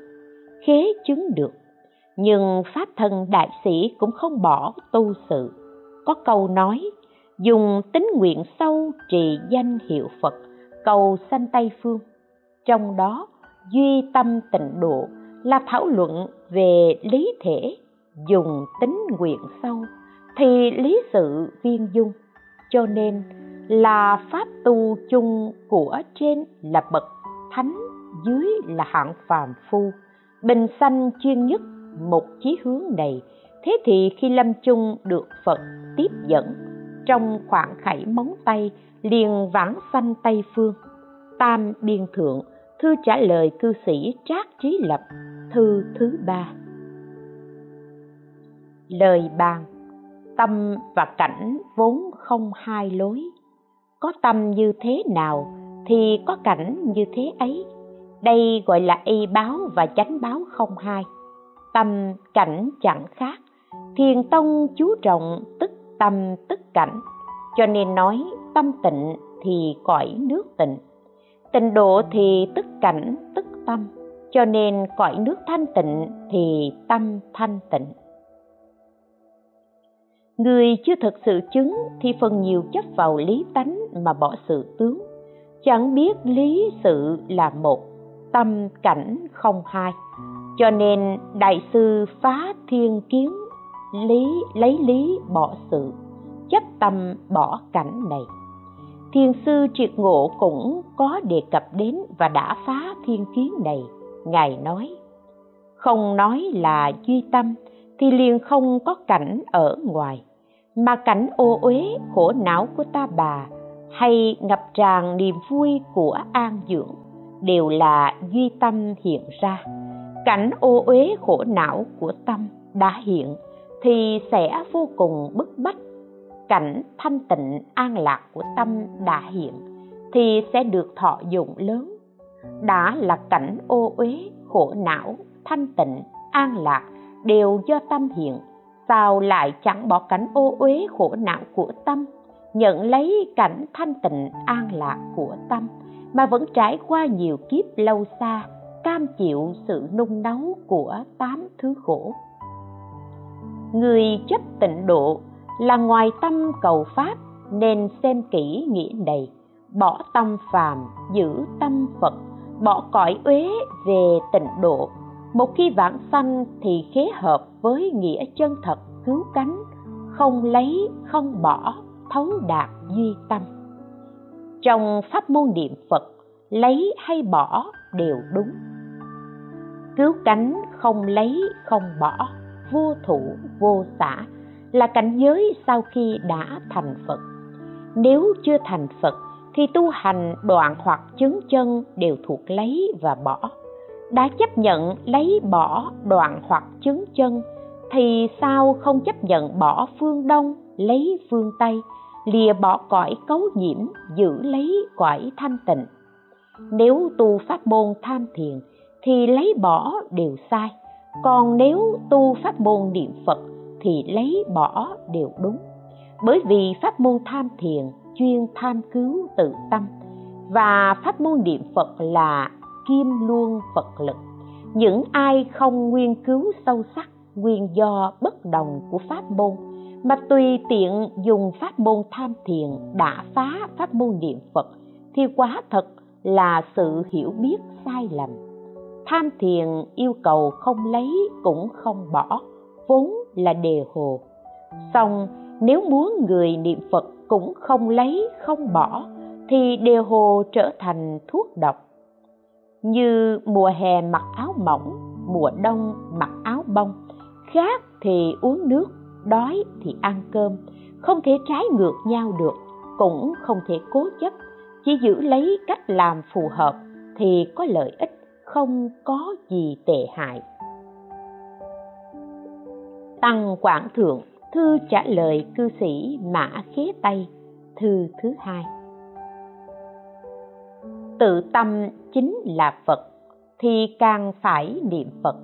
khế chứng được. Nhưng pháp thân đại sĩ cũng không bỏ tu sự, có câu nói dùng tính nguyện sâu trì danh hiệu phật, cầu sanh tây phương. Trong đó, duy tâm tịnh độ là thảo luận về lý thể, dùng tính nguyện sâu, thì lý sự viên dung. Cho nên, là pháp tu chung của trên là bậc, thánh dưới là hạng phàm phu. Bình sanh chuyên nhất một chí hướng này, thế thì khi lâm chung được phật tiếp dẫn trong khoảng khảy móng tay, liền vãng sanh tây phương. Tam biên thượng, thư trả lời cư sĩ trác trí lập, thư thứ ba. Lời bàn, tâm và cảnh vốn không hai lối. Có tâm như thế nào thì có cảnh như thế ấy. Đây gọi là y báo và chánh báo không hai. Tâm cảnh chẳng khác, thiền tông chú trọng tức tâm tức cảnh, cho nên nói tâm tịnh thì cõi nước tịnh. Tịnh độ thì tức cảnh, tức tâm, cho nên cõi nước thanh tịnh thì tâm thanh tịnh. Người chưa thực sự chứng thì phần nhiều chấp vào lý tánh mà bỏ sự tướng. Chẳng biết lý sự là một, tâm cảnh không hai. Cho nên đại sư phá thiên kiến lý, lấy lý bỏ sự, chấp tâm bỏ cảnh này. Thiền sư triệt ngộ cũng có đề cập đến và đã phá thiên kiến này, ngài nói. Không nói là duy tâm thì liền không có cảnh ở ngoài, mà cảnh ô uế khổ não của ta bà hay ngập tràn niềm vui của an dưỡng đều là duy tâm hiện ra. Cảnh ô uế khổ não của tâm đã hiện thì sẽ vô cùng bức bách. Cảnh thanh tịnh an lạc của tâm đã hiện thì sẽ được thọ dụng lớn. Đã là cảnh ô uế, khổ não, thanh tịnh, an lạc đều do tâm hiện. Sao lại chẳng bỏ cảnh ô uế, khổ não của tâm, nhận lấy cảnh thanh tịnh, an lạc của tâm mà vẫn trải qua nhiều kiếp lâu xa, cam chịu sự nung nấu của tám thứ khổ? Người chấp tịnh độ là ngoài tâm cầu pháp nên xem kỹ nghĩa này. Bỏ tâm phàm, giữ tâm phật, bỏ cõi uế về tịnh độ. Một khi vãng sanh thì khế hợp với nghĩa chân thật cứu cánh, không lấy, không bỏ, thấu đạt duy tâm. Trong pháp môn niệm phật, lấy hay bỏ đều đúng. Cứu cánh không lấy, không bỏ vô thủ vô xã là cảnh giới sau khi đã thành phật. Nếu chưa thành phật, thì tu hành đoạn hoặc chứng chân đều thuộc lấy và bỏ. Đã chấp nhận lấy bỏ đoạn hoặc chứng chân, thì sao không chấp nhận bỏ phương đông, lấy phương tây, lìa bỏ cõi cấu nhiễm, giữ lấy cõi thanh tịnh? Nếu tu pháp môn tham thiền, thì lấy bỏ đều sai còn nếu tu pháp môn niệm phật thì lấy bỏ đều đúng. Bởi vì pháp môn tham thiền, chuyên tham cứu tự tâm. Và pháp môn niệm phật là kim luôn phật lực. Những ai không nguyên cứu sâu sắc, nguyên do bất đồng của pháp môn, mà tùy tiện dùng pháp môn tham thiền đã phá pháp môn niệm phật thì quá thật là sự hiểu biết sai lầm tham thiền yêu cầu không lấy cũng không bỏ, vốn là đề hồ. Song nếu muốn người niệm phật cũng không lấy, không bỏ, thì đề hồ trở thành thuốc độc. Như mùa hè mặc áo mỏng, mùa đông mặc áo bông, khát thì uống nước, đói thì ăn cơm. Không thể trái ngược nhau được, cũng không thể cố chấp. Chỉ giữ lấy cách làm phù hợp thì có lợi ích không có gì tệ hại. Tăng quảng thượng, thư trả lời cư sĩ mã khế tây, thư thứ hai. Tự tâm chính là phật, thì càng phải niệm phật.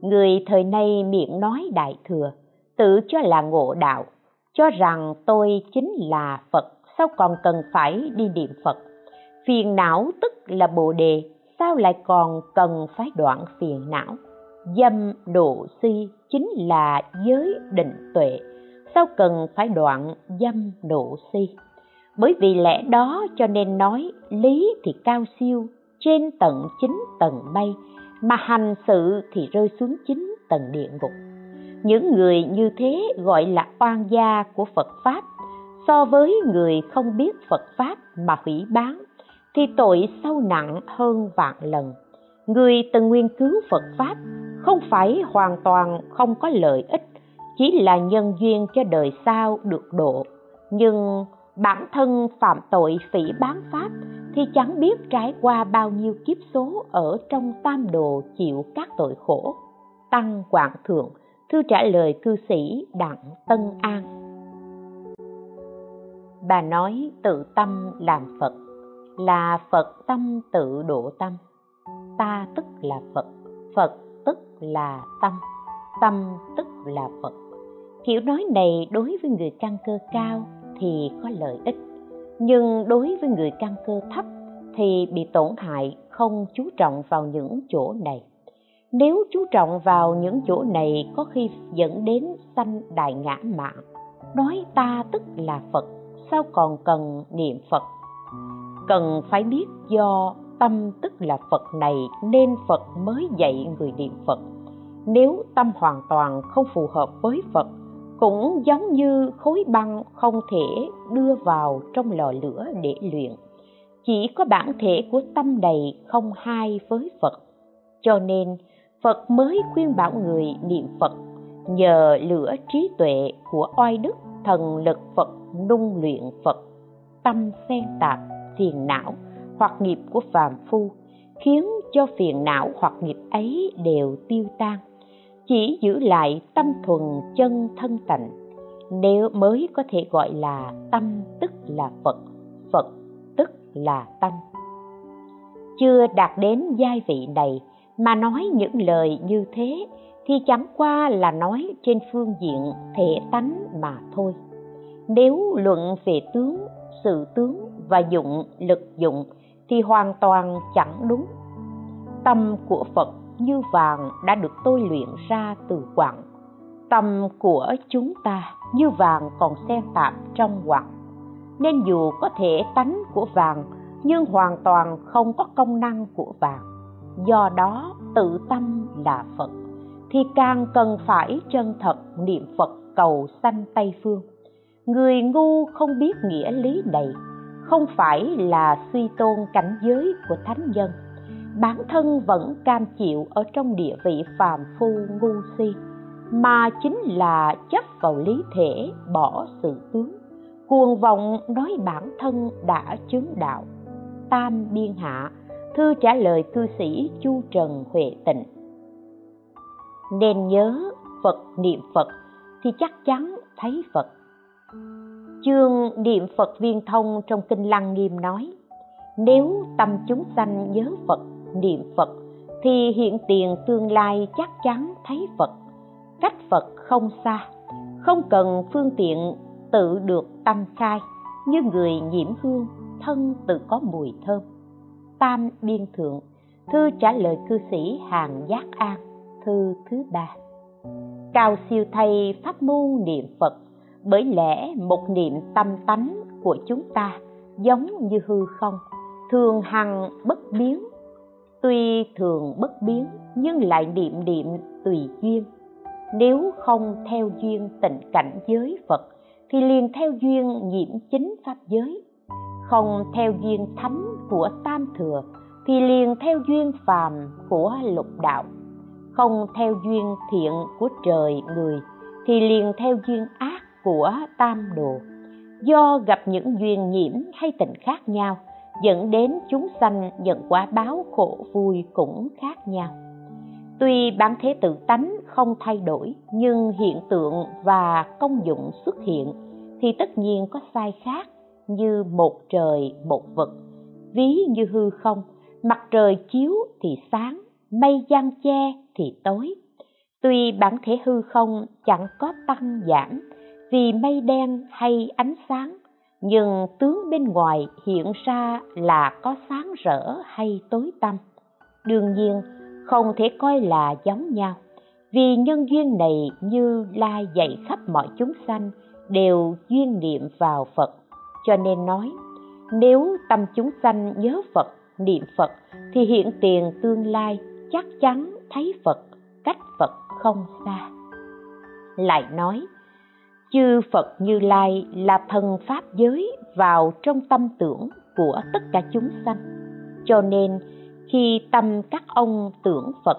Người thời nay miệng nói đại thừa, tự cho là ngộ đạo, cho rằng tôi chính là phật, sao còn cần phải đi niệm phật? Phiền não tức là bồ đề sao lại còn cần phải đoạn phiền não? Dâm độ si chính là giới định tuệ. Sao cần phải đoạn dâm độ si? Bởi vì lẽ đó cho nên nói lý thì cao siêu, trên tận chín tầng mây, mà hành sự thì rơi xuống chín tầng địa ngục. Những người như thế gọi là oan gia của phật pháp, so với người không biết phật pháp mà hủy bán thì tội sâu nặng hơn vạn lần. Người từng nguyên cứu phật pháp không phải hoàn toàn không có lợi ích, chỉ là nhân duyên cho đời sau được độ. Nhưng bản thân phạm tội phỉ bán pháp thì chẳng biết trải qua bao nhiêu kiếp số ở trong tam đồ chịu các tội khổ. Tăng quảng thượng, thư trả lời cư sĩ đặng tân an. Bà nói tự tâm làm phật là phật tâm tự độ tâm. Ta tức là phật phật tức là tâm tâm tức là phật. Kiểu nói này đối với người căn cơ cao thì có lợi ích, nhưng đối với người căn cơ thấp thì bị tổn hại không chú trọng vào những chỗ này. Nếu chú trọng vào những chỗ này có khi dẫn đến sanh đại ngã mạng, nói ta tức là phật, sao còn cần niệm phật? Cần phải biết do tâm tức là phật này nên phật mới dạy người niệm phật. Nếu tâm hoàn toàn không phù hợp với phật, cũng giống như khối băng không thể đưa vào trong lò lửa để luyện. Chỉ có bản thể của tâm đầy không hai với phật. Cho nên, phật mới khuyên bảo người niệm phật nhờ lửa trí tuệ của oai đức thần lực phật nung luyện phật, tâm xen tạp phiền não hoặc nghiệp của phàm phu, khiến cho phiền não hoặc nghiệp ấy đều tiêu tan. Chỉ giữ lại tâm thuần chân thân tịnh, nếu mới có thể gọi là tâm tức là phật phật tức là tâm. Chưa đạt đến giai vị này mà nói những lời như thế thì chẳng qua là nói trên phương diện thể tánh mà thôi. Nếu luận về tướng, sự tướng và dụng lực dụng thì hoàn toàn chẳng đúng. Tâm của phật như vàng đã được tôi luyện ra từ quặng tâm của chúng ta như vàng còn xen tạp trong quặng nên dù có thể tánh của vàng, nhưng hoàn toàn không có công năng của vàng. Do đó, tự tâm là phật, thì càng cần phải chân thật niệm phật cầu sanh tây phương. Người ngu không biết nghĩa lý này không phải là suy tôn cảnh giới của thánh nhân bản thân vẫn cam chịu ở trong địa vị phàm phu ngu si, mà chính là chấp vào lý thể, bỏ sự tướng. Cuồng vọng nói bản thân đã chứng đạo. Tam biên hạ, thư trả lời cư sĩ chu trần huệ tịnh. Nên nhớ phật niệm phật thì chắc chắn thấy phật chương niệm phật viên thông trong kinh lăng nghiêm nói, nếu tâm chúng sanh nhớ phật, niệm phật, thì hiện tiền tương lai chắc chắn thấy phật. Cách phật không xa, không cần phương tiện tự được tâm khai, như người nhiễm hương, thân tự có mùi thơm. Tam biên thượng, thư trả lời cư sĩ hàng giác an, thư thứ ba. Cao siêu thay pháp môn niệm phật bởi lẽ một niệm tâm tánh của chúng ta giống như hư không, thường hằng bất biến. Tuy thường bất biến, nhưng lại niệm niệm tùy duyên. Nếu không theo duyên tình cảnh giới phật, thì liền theo duyên nhiễm chính pháp giới. Không theo duyên thánh của tam thừa, thì liền theo duyên phàm của lục đạo. Không theo duyên thiện của trời người, thì liền theo duyên ác của tam đồ. Do gặp những duyên nhiễm hay tình khác nhau, dẫn đến chúng sanh nhận quả báo khổ vui cũng khác nhau. Tuy bản thế tự tánh không thay đổi, nhưng hiện tượng và công dụng xuất hiện thì tất nhiên có sai khác như một trời, một vật ví như hư không, mặt trời chiếu thì sáng, mây giăng che thì tối. Tuy bản thể hư không chẳng có tăng giảm vì mây đen hay ánh sáng, nhưng tướng bên ngoài hiện ra là có sáng rỡ hay tối tăm. Đương nhiên, không thể coi là giống nhau, vì nhân duyên này như lai dạy khắp mọi chúng sanh đều duyên niệm vào phật. Cho nên nói, nếu tâm chúng sanh nhớ phật, niệm phật, thì hiện tiền tương lai chắc chắn thấy phật, cách phật không xa. Lại nói chư phật như lai là thần pháp giới vào trong tâm tưởng của tất cả chúng sanh. Cho nên, khi tâm các ông tưởng phật,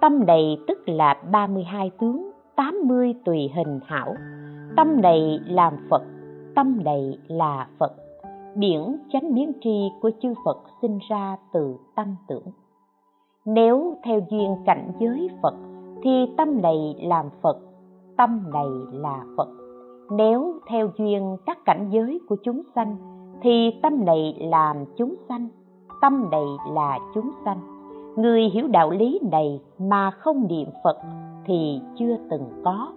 tâm này tức là 32 tướng 80 tùy hình hảo. Tâm này làm phật, tâm này là phật. Điển chánh biến tri của chư phật sinh ra từ tâm tưởng. Nếu theo duyên cảnh giới phật, thì tâm này làm phật tâm này là phật. Nếu theo duyên các cảnh giới của chúng sanh, thì tâm này làm chúng sanh, tâm này là chúng sanh. Người hiểu đạo lý này mà không niệm phật thì chưa từng có.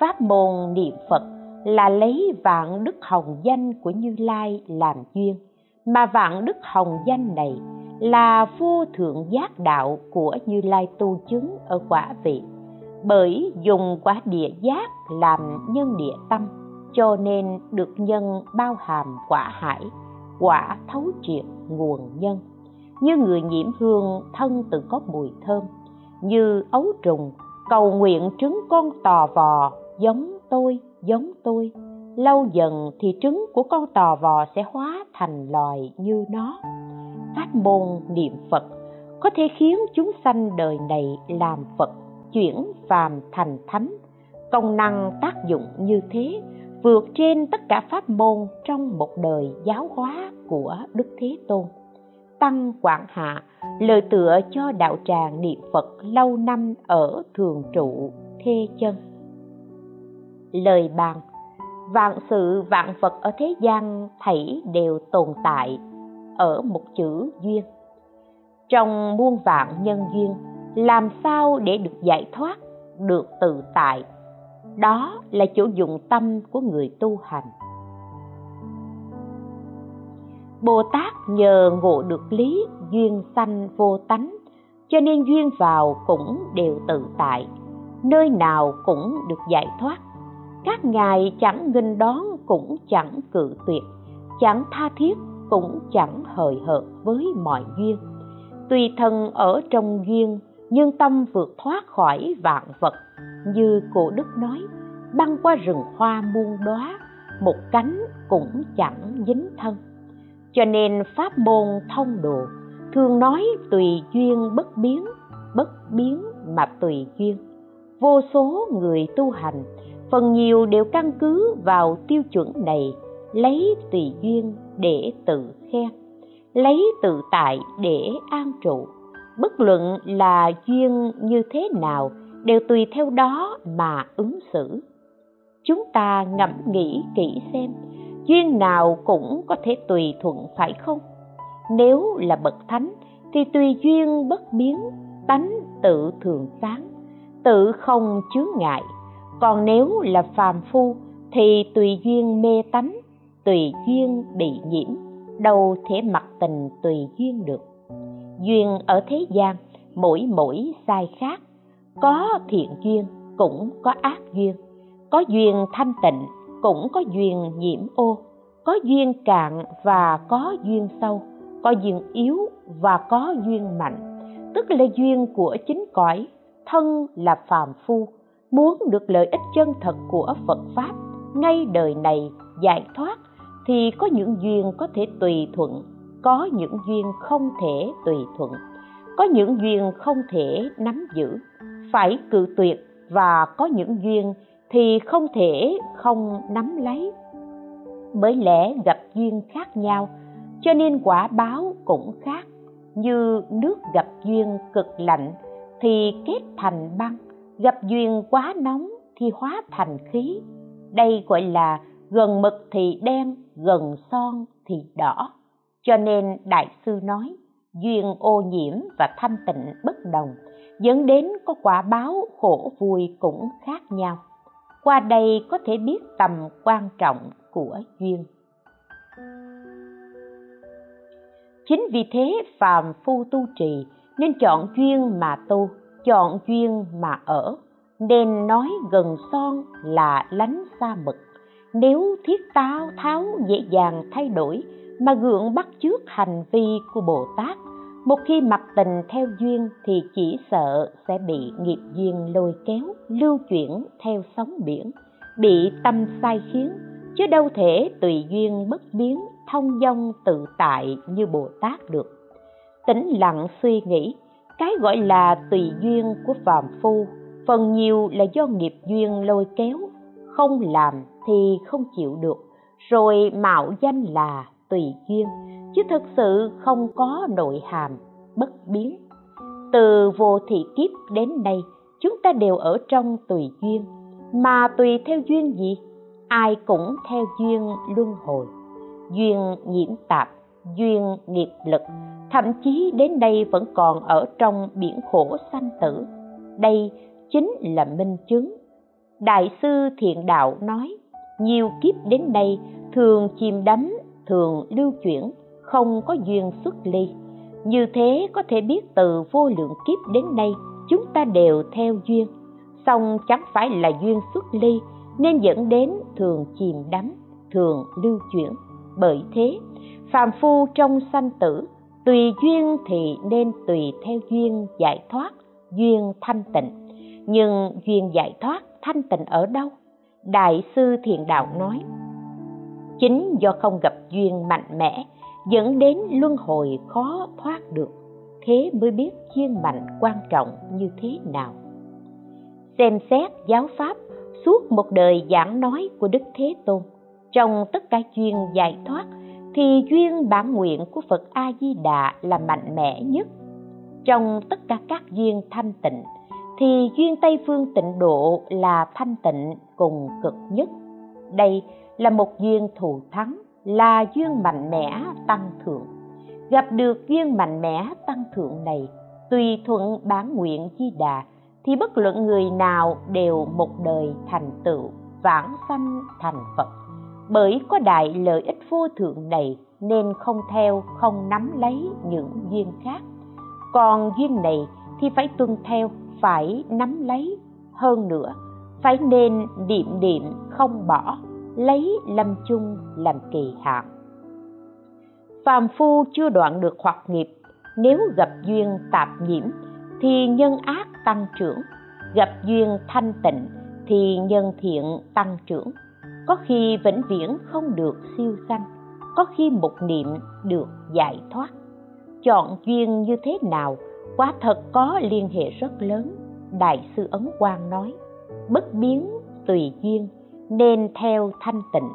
Pháp môn niệm phật là lấy vạn đức hồng danh của như lai làm duyên, mà vạn đức hồng danh này là vô thượng giác đạo của như lai tu chứng ở quả vị bởi dùng quả địa giác làm nhân địa tâm, cho nên được nhân bao hàm quả hải, quả thấu triệt nguồn nhân. Như người nhiễm hương thân tự có mùi thơm, như ấu trùng, cầu nguyện trứng con tò vò, giống tôi giống tôi. Lâu dần thì trứng của con tò vò sẽ hóa thành loài như nó. Pháp môn niệm phật có thể khiến chúng sanh đời này làm phật chuyển phàm thành thánh. Công năng tác dụng như thế, vượt trên tất cả pháp môn trong một đời giáo hóa của đức thế tôn. Tăng quảng hạ, lời tựa cho đạo tràng niệm phật lâu năm ở thường trụ thê chân. Lời bàn, vạn sự vạn vật ở thế gian thảy đều tồn tại ở một chữ duyên. Trong muôn vạn nhân duyên làm sao để được giải thoát, được tự tại. Đó là chỗ dụng tâm của người tu hành. Bồ tát nhờ ngộ được lý duyên sanh vô tánh, cho nên duyên vào cũng đều tự tại, nơi nào cũng được giải thoát. Các ngài chẳng nghênh đón cũng chẳng cự tuyệt, chẳng tha thiết cũng chẳng hời hợt với mọi duyên. Tùy thân ở trong duyên nhưng tâm vượt thoát khỏi vạn vật, như cổ đức nói, băng qua rừng hoa muôn đóa, một cánh cũng chẳng dính thân. Cho nên pháp môn thông độ thường nói tùy duyên bất biến bất biến mà tùy duyên. Vô số người tu hành, phần nhiều đều căn cứ vào tiêu chuẩn này, lấy tùy duyên để tự khen, lấy tự tại để an trụ bất luận là duyên như thế nào đều tùy theo đó mà ứng xử. Chúng ta ngẫm nghĩ kỹ xem, duyên nào cũng có thể tùy thuận, phải không? Nếu là bậc thánh thì tùy duyên bất biến, tánh tự thường sáng, tự không chướng ngại. Còn nếu là phàm phu thì tùy duyên mê tánh, tùy duyên bị nhiễm, đâu thể mặc tình tùy duyên được duyên ở thế gian, mỗi mỗi sai khác. Có thiện duyên cũng có ác duyên, có duyên thanh tịnh cũng có duyên nhiễm ô, có duyên cạn và có duyên sâu, có duyên yếu và có duyên mạnh. Tức là duyên của chính cõi, thân là phàm phu, muốn được lợi ích chân thật của phật pháp. Ngay đời này giải thoát thì có những duyên có thể tùy thuận có những duyên không thể tùy thuận, có những duyên không thể nắm giữ. Phải cự tuyệt và có những duyên thì không thể không nắm lấy. Bởi lẽ gặp duyên khác nhau, cho nên quả báo cũng khác. Như nước gặp duyên cực lạnh thì kết thành băng, gặp duyên quá nóng thì hóa thành khí. Đây gọi là gần mực thì đen, gần son thì đỏ cho nên đại sư nói, duyên ô nhiễm và thanh tịnh bất đồng, dẫn đến có quả báo khổ vui cũng khác nhau. Qua đây có thể biết tầm quan trọng của duyên. Chính vì thế phàm phu tu trì nên chọn duyên mà tu, chọn duyên mà ở, nên nói gần son là lánh xa mực. Nếu thiết táo, tháo dễ dàng thay đổi mà gượng bắt chước hành vi của bồ tát. Một khi mặc tình theo duyên thì chỉ sợ sẽ bị nghiệp duyên lôi kéo, lưu chuyển theo sóng biển, bị tâm sai khiến. Chứ đâu thể tùy duyên bất biến, thông dong tự tại như bồ tát được. Tĩnh lặng suy nghĩ, cái gọi là tùy duyên của phàm phu, phần nhiều là do nghiệp duyên lôi kéo. Không làm thì không chịu được, rồi mạo danh là tùy duyên, chứ thực sự không có nội hàm, bất biến. Từ vô thị kiếp đến nay, chúng ta đều ở trong tùy duyên. Mà tùy theo duyên gì? Ai cũng theo duyên luân hồi, duyên nhiễm tạp, duyên nghiệp lực. Thậm chí đến đây vẫn còn ở trong biển khổ sanh tử. Đây chính là minh chứng. Đại sư thiện đạo nói, nhiều kiếp đến đây thường chìm đắm thường lưu chuyển, không có duyên xuất ly. Như thế có thể biết từ vô lượng kiếp đến nay, chúng ta đều theo duyên. Song chẳng phải là duyên xuất ly, nên dẫn đến thường chìm đắm, thường lưu chuyển. Bởi thế, phàm phu trong sanh tử, tùy duyên thì nên tùy theo duyên giải thoát, duyên thanh tịnh. Nhưng duyên giải thoát, thanh tịnh ở đâu? Đại sư thiền đạo nói chính do không gặp duyên mạnh mẽ, dẫn đến luân hồi khó thoát được. Thế mới biết duyên mạnh quan trọng như thế nào. Xem xét giáo pháp suốt một đời giảng nói của đức thế tôn, trong tất cả duyên giải thoát thì duyên bản nguyện của phật a di đà là mạnh mẽ nhất. Trong tất cả các duyên thanh tịnh thì duyên tây phương tịnh độ là thanh tịnh cùng cực nhất. Đây là một duyên thù thắng, là duyên mạnh mẽ tăng thượng. Gặp được duyên mạnh mẽ tăng thượng này, tùy thuận bán nguyện di đà, thì bất luận người nào đều một đời thành tựu, vãng sanh thành phật. Bởi có đại lợi ích vô thượng này, nên không theo, không nắm lấy những duyên khác. Còn duyên này thì phải tuân theo, phải nắm lấy. Hơn nữa, phải nên niệm niệm không bỏ lấy lâm chung làm kỳ hạn. Phàm phu chưa đoạn được hoặc nghiệp, nếu gặp duyên tạp nhiễm, thì nhân ác tăng trưởng, gặp duyên thanh tịnh, thì nhân thiện tăng trưởng. Có khi vĩnh viễn không được siêu sanh, có khi một niệm được giải thoát. Chọn duyên như thế nào, quả thật có liên hệ rất lớn, đại sư ấn quang nói, bất biến tùy duyên nên theo thanh tịnh.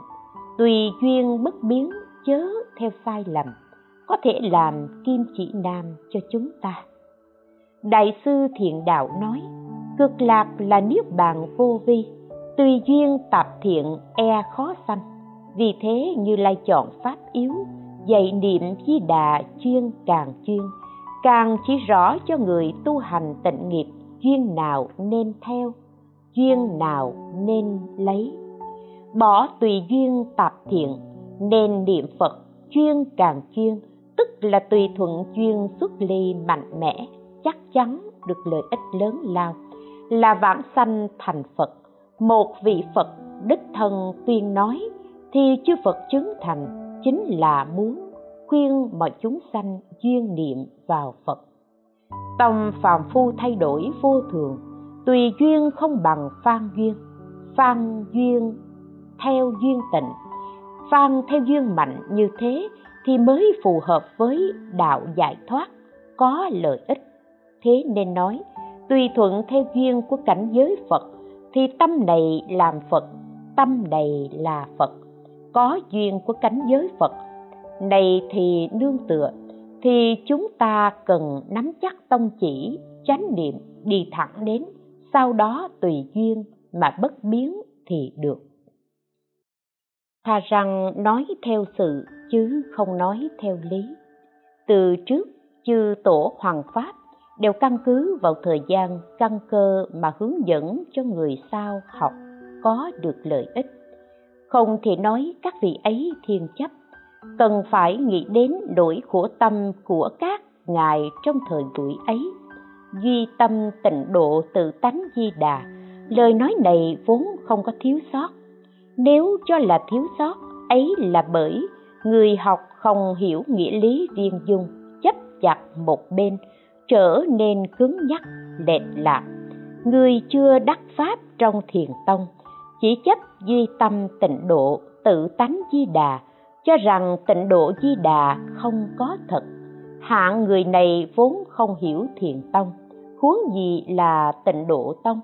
Tùy duyên bất biến, chớ theo sai lầm, có thể làm kim chỉ nam cho chúng ta. Đại sư thiện đạo nói, cực lạc là niết bàn vô vi, tùy duyên tạp thiện e khó sanh. Vì thế như lai chọn pháp yếu, dạy niệm di đà chuyên càng chuyên, càng chỉ rõ cho người tu hành tịnh nghiệp duyên nào nên theo, duyên nào nên lấy bỏ tùy duyên tạp thiện, nên niệm phật chuyên càng chuyên, tức là tùy thuận chuyên xuất ly mạnh mẽ, chắc chắn được lợi ích lớn lao. Là vãng sanh thành phật, một vị phật đích thân tuyên nói, thì chư phật chứng thành chính là muốn khuyên mọi chúng sanh duyên niệm vào phật. Tâm phàm phu thay đổi vô thường, tùy duyên không bằng phan duyên phan duyên theo duyên tịnh. Phan theo duyên mạnh như thế thì mới phù hợp với đạo giải thoát, có lợi ích. Thế nên nói, tùy thuận theo duyên của cảnh giới phật thì tâm này làm phật, tâm này là phật. Có duyên của cảnh giới phật này thì nương tựa, thì chúng ta cần nắm chắc tông chỉ, chánh niệm đi thẳng đến, sau đó tùy duyên mà bất biến thì được thà rằng nói theo sự chứ không nói theo lý. Từ trước chư tổ hoàng pháp đều căn cứ vào thời gian, căn cơ mà hướng dẫn cho người sao học có được lợi ích. Không thì nói các vị ấy thiên chấp, cần phải nghĩ đến nỗi khổ tâm của các ngài trong thời buổi ấy. Duy tâm tịnh độ tự tánh di đà, lời nói này vốn không có thiếu sót nếu cho là thiếu sót, ấy là bởi người học không hiểu nghĩa lý viên dung chấp chặt một bên, trở nên cứng nhắc, lệch lạc. Người chưa đắc pháp trong thiền tông, chỉ chấp duy tâm tịnh độ, tự tánh di đà, cho rằng tịnh độ di đà không có thật. Hạng người này vốn không hiểu thiền tông, huống gì là tịnh độ tông?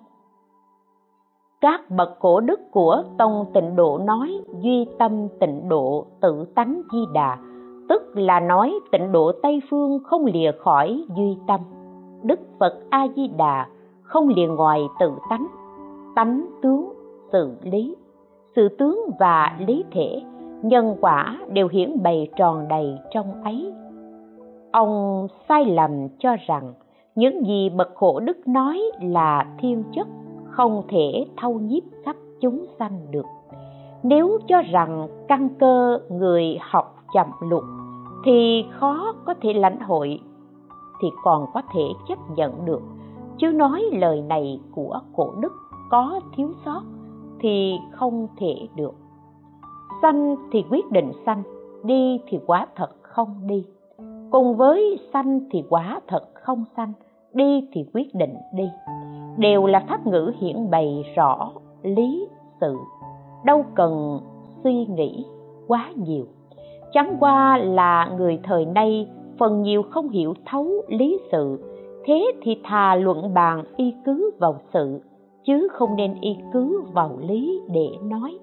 Các bậc cổ đức của tông tịnh độ nói, duy tâm tịnh độ tự tánh di đà, tức là nói tịnh độ tây phương không lìa khỏi duy tâm. Đức phật a di đà không lìa ngoài tự tánh tánh tướng, sự lý. Sự tướng và lý thể, nhân quả đều hiển bày tròn đầy trong ấy. Ông sai lầm cho rằng, những gì bậc khổ đức nói là thiên chất không thể thâu nhiếp khắp chúng sanh được. Nếu cho rằng căn cơ người học chậm lục thì khó có thể lãnh hội, thì còn có thể chấp nhận được. Chứ nói lời này của cổ đức có thiếu sót thì không thể được. Sanh thì quyết định sanh, đi thì quá thật không đi. Cùng với sanh thì quá thật không sanh, đi thì quyết định đi đều là pháp ngữ hiển bày rõ, lý, sự. Đâu cần suy nghĩ quá nhiều. Chẳng qua là người thời nay phần nhiều không hiểu thấu lý sự, thế thì thà luận bàn y cứ vào sự, chứ không nên y cứ vào lý để nói,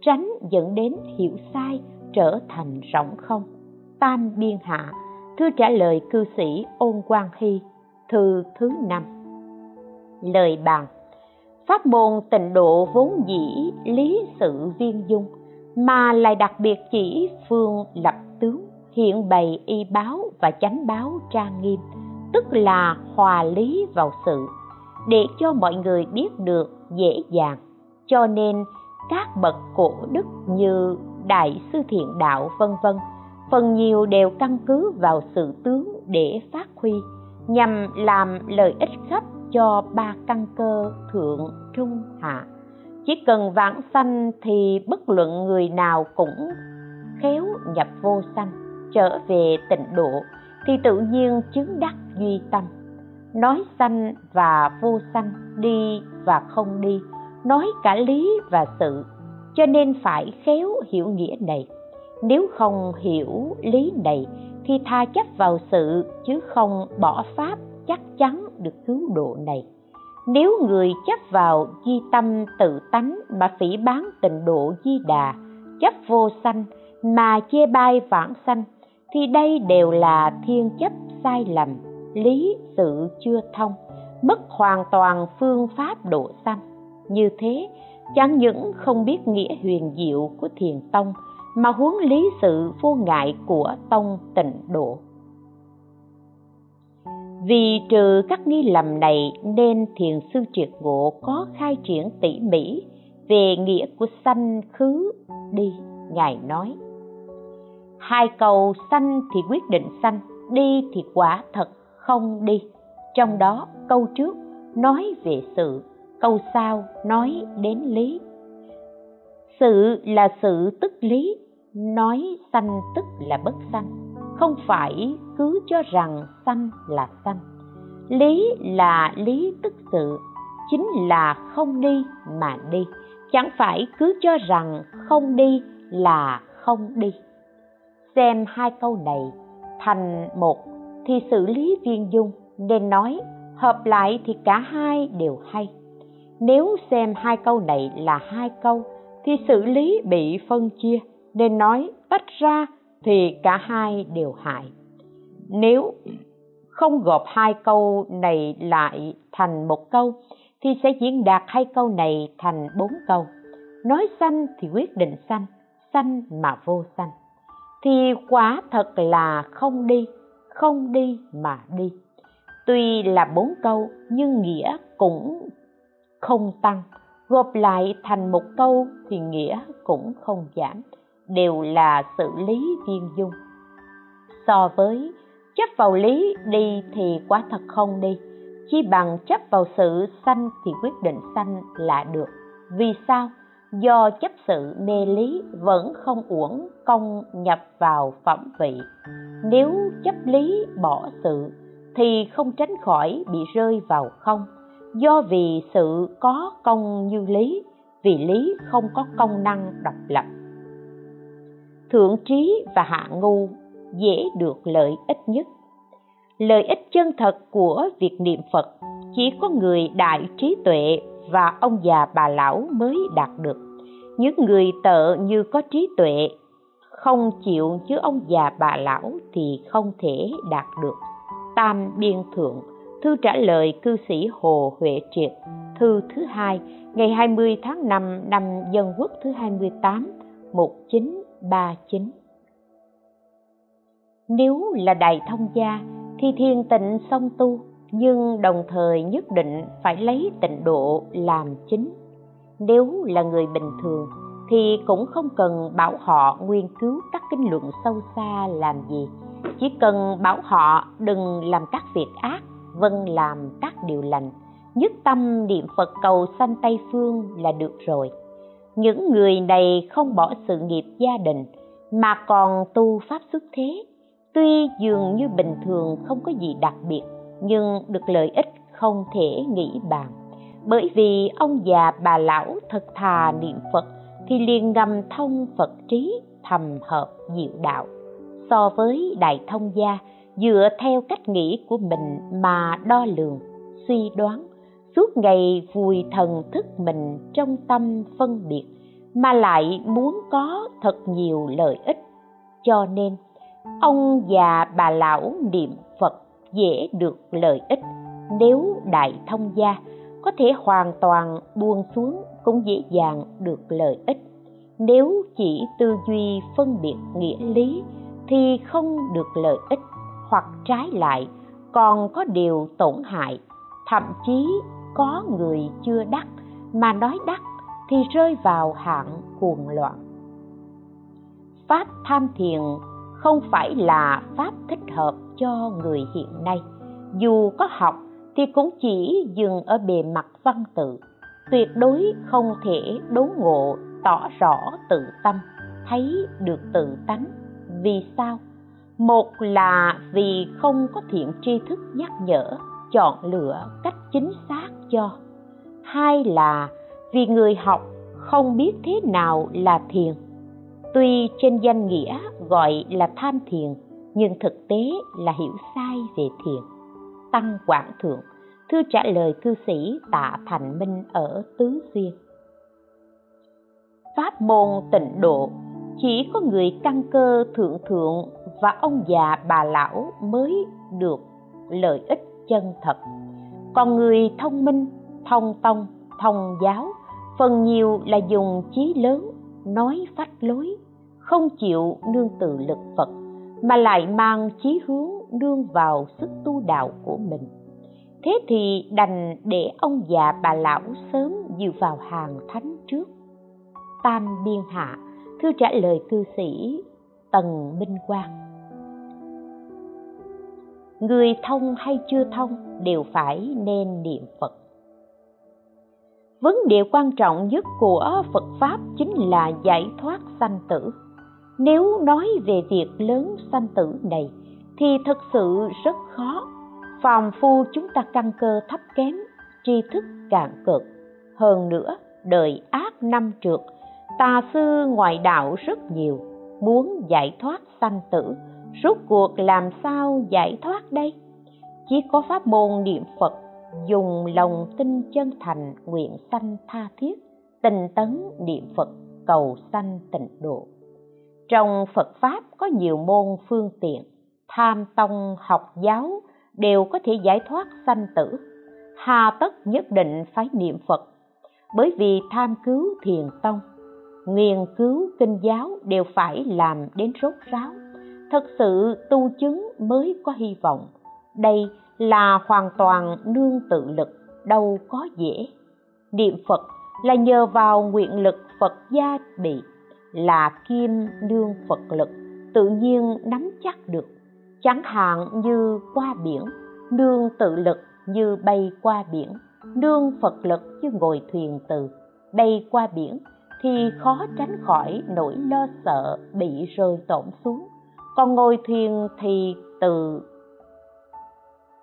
tránh dẫn đến hiểu sai trở thành rỗng không. Tam biên hạ thư trả lời cư sĩ ôn quang hy, thư thứ năm lời bàn. Pháp môn tịnh độ vốn dĩ lý sự viên dung, mà lại đặc biệt chỉ phương lập tướng, hiện bày y báo và chánh báo trang nghiêm, tức là hòa lý vào sự, để cho mọi người biết được dễ dàng. Cho nên, các bậc cổ đức như đại sư thiện đạo vân vân, phần nhiều đều căn cứ vào sự tướng để phát huy, nhằm làm lợi ích khắp cho ba căn cơ thượng trung hạ. Chỉ cần vãng sanh thì bất luận người nào cũng khéo nhập vô sanh, trở về tịnh độ, thì tự nhiên chứng đắc duy tâm. Nói sanh và vô sanh đi và không đi, nói cả lý và sự, cho nên phải khéo hiểu nghĩa này. Nếu không hiểu lý này thì tha chấp vào sự, chứ không bỏ pháp chắc chắn được cứu độ này. Nếu người chấp vào di tâm tự tánh mà phỉ bán tịnh độ di đà, chấp vô sanh mà chê bai vãng sanh, thì đây đều là thiên chấp sai lầm, lý sự chưa thông, mất hoàn toàn phương pháp độ sanh. Như thế, chẳng những không biết nghĩa huyền diệu của thiền tông, mà huống lý sự vô ngại của tông tịnh độ vì trừ các nghi lầm này nên thiền sư triệt ngộ có khai triển tỉ mỉ về nghĩa của sanh khứ đi, ngài nói. Hai cầu sanh thì quyết định sanh, đi thì quả thật không đi. Trong đó, câu trước nói về sự, câu sau nói đến lý. Sự là sự tức lý, nói sanh tức là bất sanh không phải cứ cho rằng sanh là sanh lý là lý tức sự, chính là không đi mà đi. Chẳng phải cứ cho rằng không đi là không đi. Xem hai câu này thành một thì xử lý viên dung, nên nói hợp lại thì cả hai đều hay. Nếu xem hai câu này là hai câu thì xử lý bị phân chia, nên nói tách ra thì cả hai đều hại. Nếu không gộp hai câu này lại thành một câu, thì sẽ diễn đạt hai câu này thành bốn câu. Nói sanh thì quyết định sanh sanh mà vô sanh. Thì quả thật là không đi không đi mà đi. Tuy là bốn câu, nhưng nghĩa cũng không tăng. Gộp lại thành một câu thì nghĩa cũng không giảm đều là xử lý viên dung. So với chấp vào lý đi thì quá thật không đi. Chi bằng chấp vào sự sanh thì quyết định sanh là được. Vì sao? Do chấp sự mê lý vẫn không uổng công nhập vào phẩm vị. Nếu chấp lý bỏ sự thì không tránh khỏi bị rơi vào không. Do vì sự có công như lý, vì lý không có công năng độc lập thượng trí và hạ ngu, dễ được lợi ích nhất. Lợi ích chân thật của việc niệm phật, chỉ có người đại trí tuệ và ông già bà lão mới đạt được. Những người tợ như có trí tuệ, không chịu chứ ông già bà lão thì không thể đạt được. Tam biên thượng, thư trả lời cư sĩ hồ huệ triệt, thư thứ hai, ngày 20 tháng 5 năm Dân Quốc thứ 28 39 Nếu là đại thông gia, thì thiền tịnh song tu, nhưng đồng thời nhất định phải lấy tịnh độ làm chính. Nếu là người bình thường, thì cũng không cần bảo họ nghiên cứu các kinh luận sâu xa làm gì. Chỉ cần bảo họ đừng làm các việc ác vâng làm các điều lành. Nhất tâm niệm phật cầu sanh tây phương là được rồi những người này không bỏ sự nghiệp gia đình, mà còn tu pháp xuất thế. Tuy dường như bình thường không có gì đặc biệt, nhưng được lợi ích không thể nghĩ bàn. Bởi vì ông già bà lão thật thà niệm phật thì liền ngầm thông phật trí thầm hợp diệu đạo. So với đại thông gia, dựa theo cách nghĩ của mình mà đo lường, suy đoán suốt ngày vùi thần thức mình trong tâm phân biệt, mà lại muốn có thật nhiều lợi ích. Cho nên, ông già bà lão niệm phật dễ được lợi ích. Nếu đại thông gia có thể hoàn toàn buông xuống cũng dễ dàng được lợi ích. Nếu chỉ tư duy phân biệt nghĩa lý thì không được lợi ích, hoặc trái lại còn có điều tổn hại, thậm chí có người chưa đắc, mà nói đắc thì rơi vào hạng cuồng loạn. Pháp tham thiền không phải là pháp thích hợp cho người hiện nay. Dù có học thì cũng chỉ dừng ở bề mặt văn tự, tuyệt đối không thể đốn ngộ tỏ rõ tự tâm, thấy được tự tánh. Vì sao? Một là vì không có thiện tri thức nhắc nhở chọn lựa cách chính xác cho. Hai là vì người học không biết thế nào là thiền. Tuy trên danh nghĩa gọi là tham thiền, nhưng thực tế là hiểu sai về thiền. Tăng quảng thượng, thư trả lời cư sĩ tạ thành minh ở tứ xuyên. Pháp môn tịnh độ, chỉ có người căn cơ thượng thượng và ông già bà lão mới được lợi ích chân thật. Còn người thông minh, thông tông, thông giáo, phần nhiều là dùng trí lớn, nói phách lối, không chịu nương tự lực phật, mà lại mang chí hướng nương vào sức tu đạo của mình. Thế thì đành để ông già bà lão sớm dự vào hàng thánh trước. Tam biên hạ thư trả lời cư sĩ tần minh quang người thông hay chưa thông đều phải nên niệm phật. Vấn đề quan trọng nhất của phật pháp chính là giải thoát sanh tử. Nếu nói về việc lớn sanh tử này thì thật sự rất khó. Phàm phu chúng ta căn cơ thấp kém, tri thức cạn cực hơn nữa, đời ác năm trượt, tà sư ngoại đạo rất nhiều, muốn giải thoát sanh tử rốt cuộc làm sao giải thoát đây? Chỉ có pháp môn niệm phật dùng lòng tin chân thành nguyện sanh tha thiết tình tấn niệm phật cầu sanh tịnh độ. Trong phật pháp có nhiều môn phương tiện, tham tông, học giáo đều có thể giải thoát sanh tử. Hà tất nhất định phải niệm phật, bởi vì tham cứu thiền tông, nghiên cứu kinh giáo đều phải làm đến rốt ráo thật sự tu chứng mới có hy vọng. Đây là hoàn toàn nương tự lực, đâu có dễ. Niệm phật là nhờ vào nguyện lực phật gia bị, là kim nương phật lực, tự nhiên nắm chắc được. Chẳng hạn như qua biển, nương tự lực như bay qua biển, nương phật lực như ngồi thuyền từ. Bay qua biển thì khó tránh khỏi nỗi lo sợ bị rơi tổn xuống con ngồi thuyền thì từ,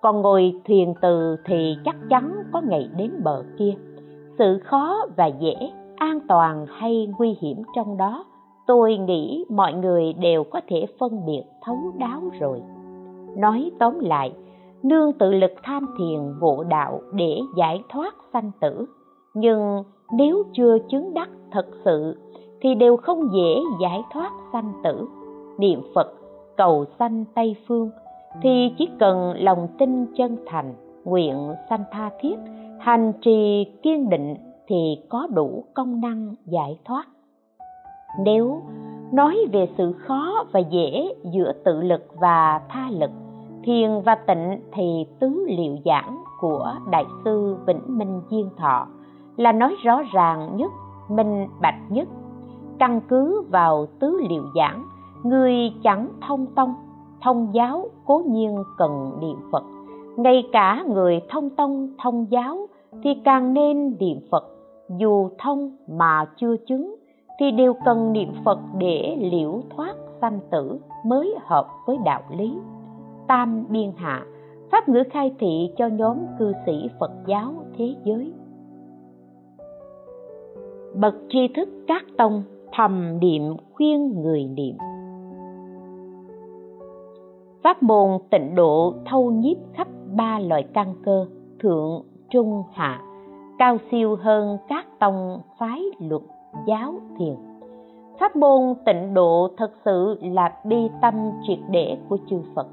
con ngồi thuyền từ thì chắc chắn có ngày đến bờ kia. Sự khó và dễ, an toàn hay nguy hiểm trong đó, tôi nghĩ mọi người đều có thể phân biệt thấu đáo rồi. Nói tóm lại, nương tự lực tham thiền ngộ đạo để giải thoát sanh tử. Nhưng nếu chưa chứng đắc thật sự, thì đều không dễ giải thoát sanh tử. Niệm phật cầu sanh tây phương, thì chỉ cần lòng tin chân thành, nguyện sanh tha thiết, hành trì kiên định thì có đủ công năng giải thoát. Nếu nói về sự khó và dễ giữa tự lực và tha lực, thiền và tịnh thì tứ liệu giảng của đại sư vĩnh minh diên thọ là nói rõ ràng nhất, minh bạch nhất. Căn cứ vào tứ liệu giảng người chẳng thông tông, thông giáo cố nhiên cần niệm phật. Ngay cả người thông tông, thông giáo thì càng nên niệm phật. Dù thông mà chưa chứng thì đều cần niệm phật để liễu thoát sanh tử mới hợp với đạo lý. Tam biên hạ, pháp ngữ khai thị cho nhóm cư sĩ phật giáo thế giới. Bậc tri thức các tông thầm niệm khuyên người niệm pháp môn tịnh độ thâu nhiếp khắp ba loại căn cơ, thượng, trung, hạ, cao siêu hơn các tông phái luật, giáo, thiền. Pháp môn tịnh độ thật sự là bi tâm triệt để của chư phật,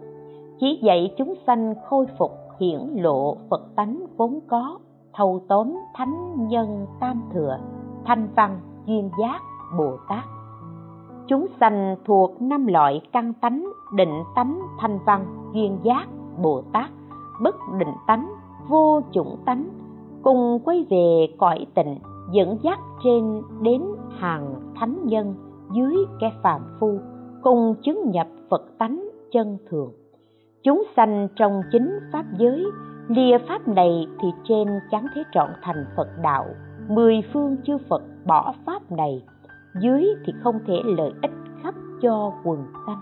chỉ dạy chúng sanh khôi phục hiển lộ phật tánh vốn có, thâu tóm thánh nhân tam thừa, thanh văn, duyên giác, bồ tát chúng sanh thuộc năm loại căn tánh, định tánh, thanh văn, duyên giác, bồ tát, bất định tánh, vô chủng tánh, cùng quay về cõi tịnh, dẫn dắt trên đến hàng thánh nhân dưới kẻ phàm phu, cùng chứng nhập phật tánh chân thường. Chúng sanh trong chính pháp giới, lìa pháp này thì trên chẳng thể trọn thành phật đạo, mười phương chư phật bỏ pháp này dưới thì không thể lợi ích khắp cho quần sanh.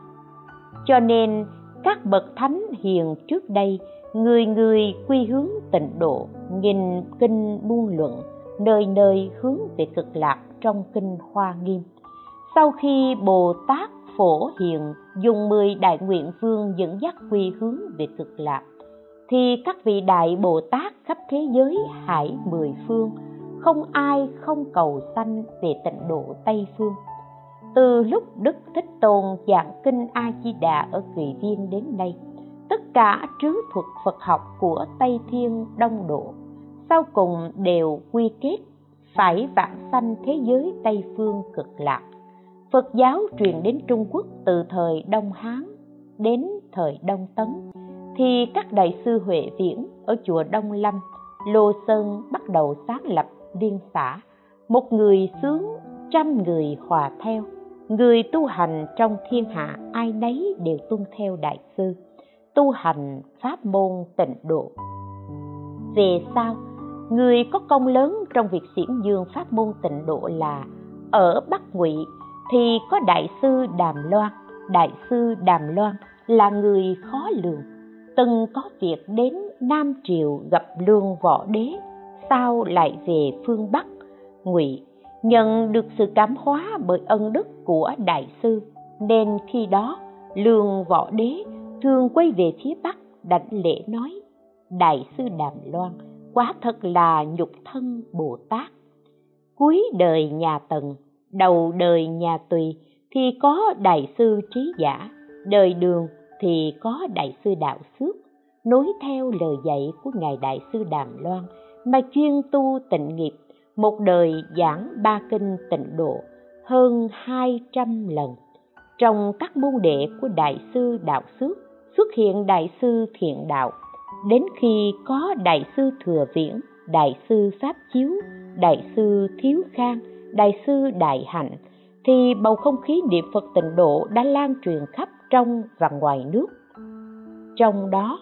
Cho nên, các bậc thánh hiền trước đây, người người quy hướng tịnh độ, nghìn kinh buôn luận, nơi nơi hướng về cực lạc trong kinh hoa nghiêm. Sau khi bồ tát phổ hiền dùng mười đại nguyện vương dẫn dắt quy hướng về cực lạc, thì các vị đại bồ tát khắp thế giới hải mười phương không ai, không cầu sanh về tịnh độ tây phương. Từ lúc đức thích tôn giảng kinh a di đà ở kỳ viên đến nay, tất cả trứ thuật phật học của tây thiên đông độ, sau cùng đều quy kết, phải vạn sanh thế giới tây phương cực lạc. Phật giáo truyền đến trung quốc từ thời đông hán đến thời đông tấn, thì các đại sư huệ viễn ở chùa đông lâm, lô sơn bắt đầu sáng lập liên xã một người sướng, trăm người hòa theo. Người tu hành trong thiên hạ, ai nấy đều tuân theo đại sư. Tu hành pháp môn tịnh độ. Về sau, người có công lớn trong việc xiển dương pháp môn tịnh độ là ở bắc ngụy, thì có đại sư đàm loan. Đại sư đàm loan là người khó lường, từng có việc đến nam triều gặp lương võ đế sau lại về phương bắc, ngụy nhận được sự cảm hóa bởi ân đức của đại sư. Nên khi đó, lương võ đế thường quay về phía bắc, đảnh lễ nói, đại sư đàm loan quá thật là nhục thân bồ tát. Cuối đời nhà tần, đầu đời nhà tùy thì có đại sư trí giả, đời đường thì có đại sư đạo xước. Nối theo lời dạy của ngài đại sư đàm loan mà chuyên tu tịnh nghiệp, một đời giảng ba kinh tịnh độ hơn hai trăm lần. Trong các môn đệ của đại sư đạo Sước xuất hiện đại sư thiện đạo. Đến khi có đại sư thừa viễn, đại sư pháp chiếu, đại sư thiếu khang, đại sư đại hạnh, thì bầu không khí niệm phật tịnh độ đã lan truyền khắp trong và ngoài nước. Trong đó,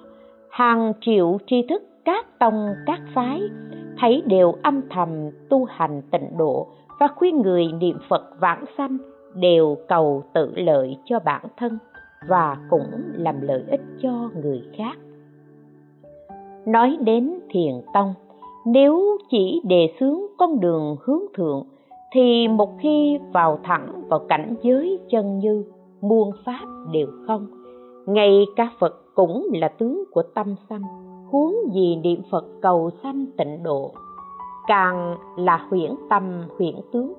hàng triệu tri thức các tông, các phái, thấy đều âm thầm tu hành tịnh độ và khuyên người niệm phật vãng sanh đều cầu tự lợi cho bản thân và cũng làm lợi ích cho người khác. Nói đến thiền tông, nếu chỉ đề xướng con đường hướng thượng, thì một khi vào thẳng vào cảnh giới chân như, muôn pháp đều không, ngay cả phật cũng là tướng của tâm sanh huống gì niệm phật cầu sanh tịnh độ, càng là huyễn tâm huyễn tướng.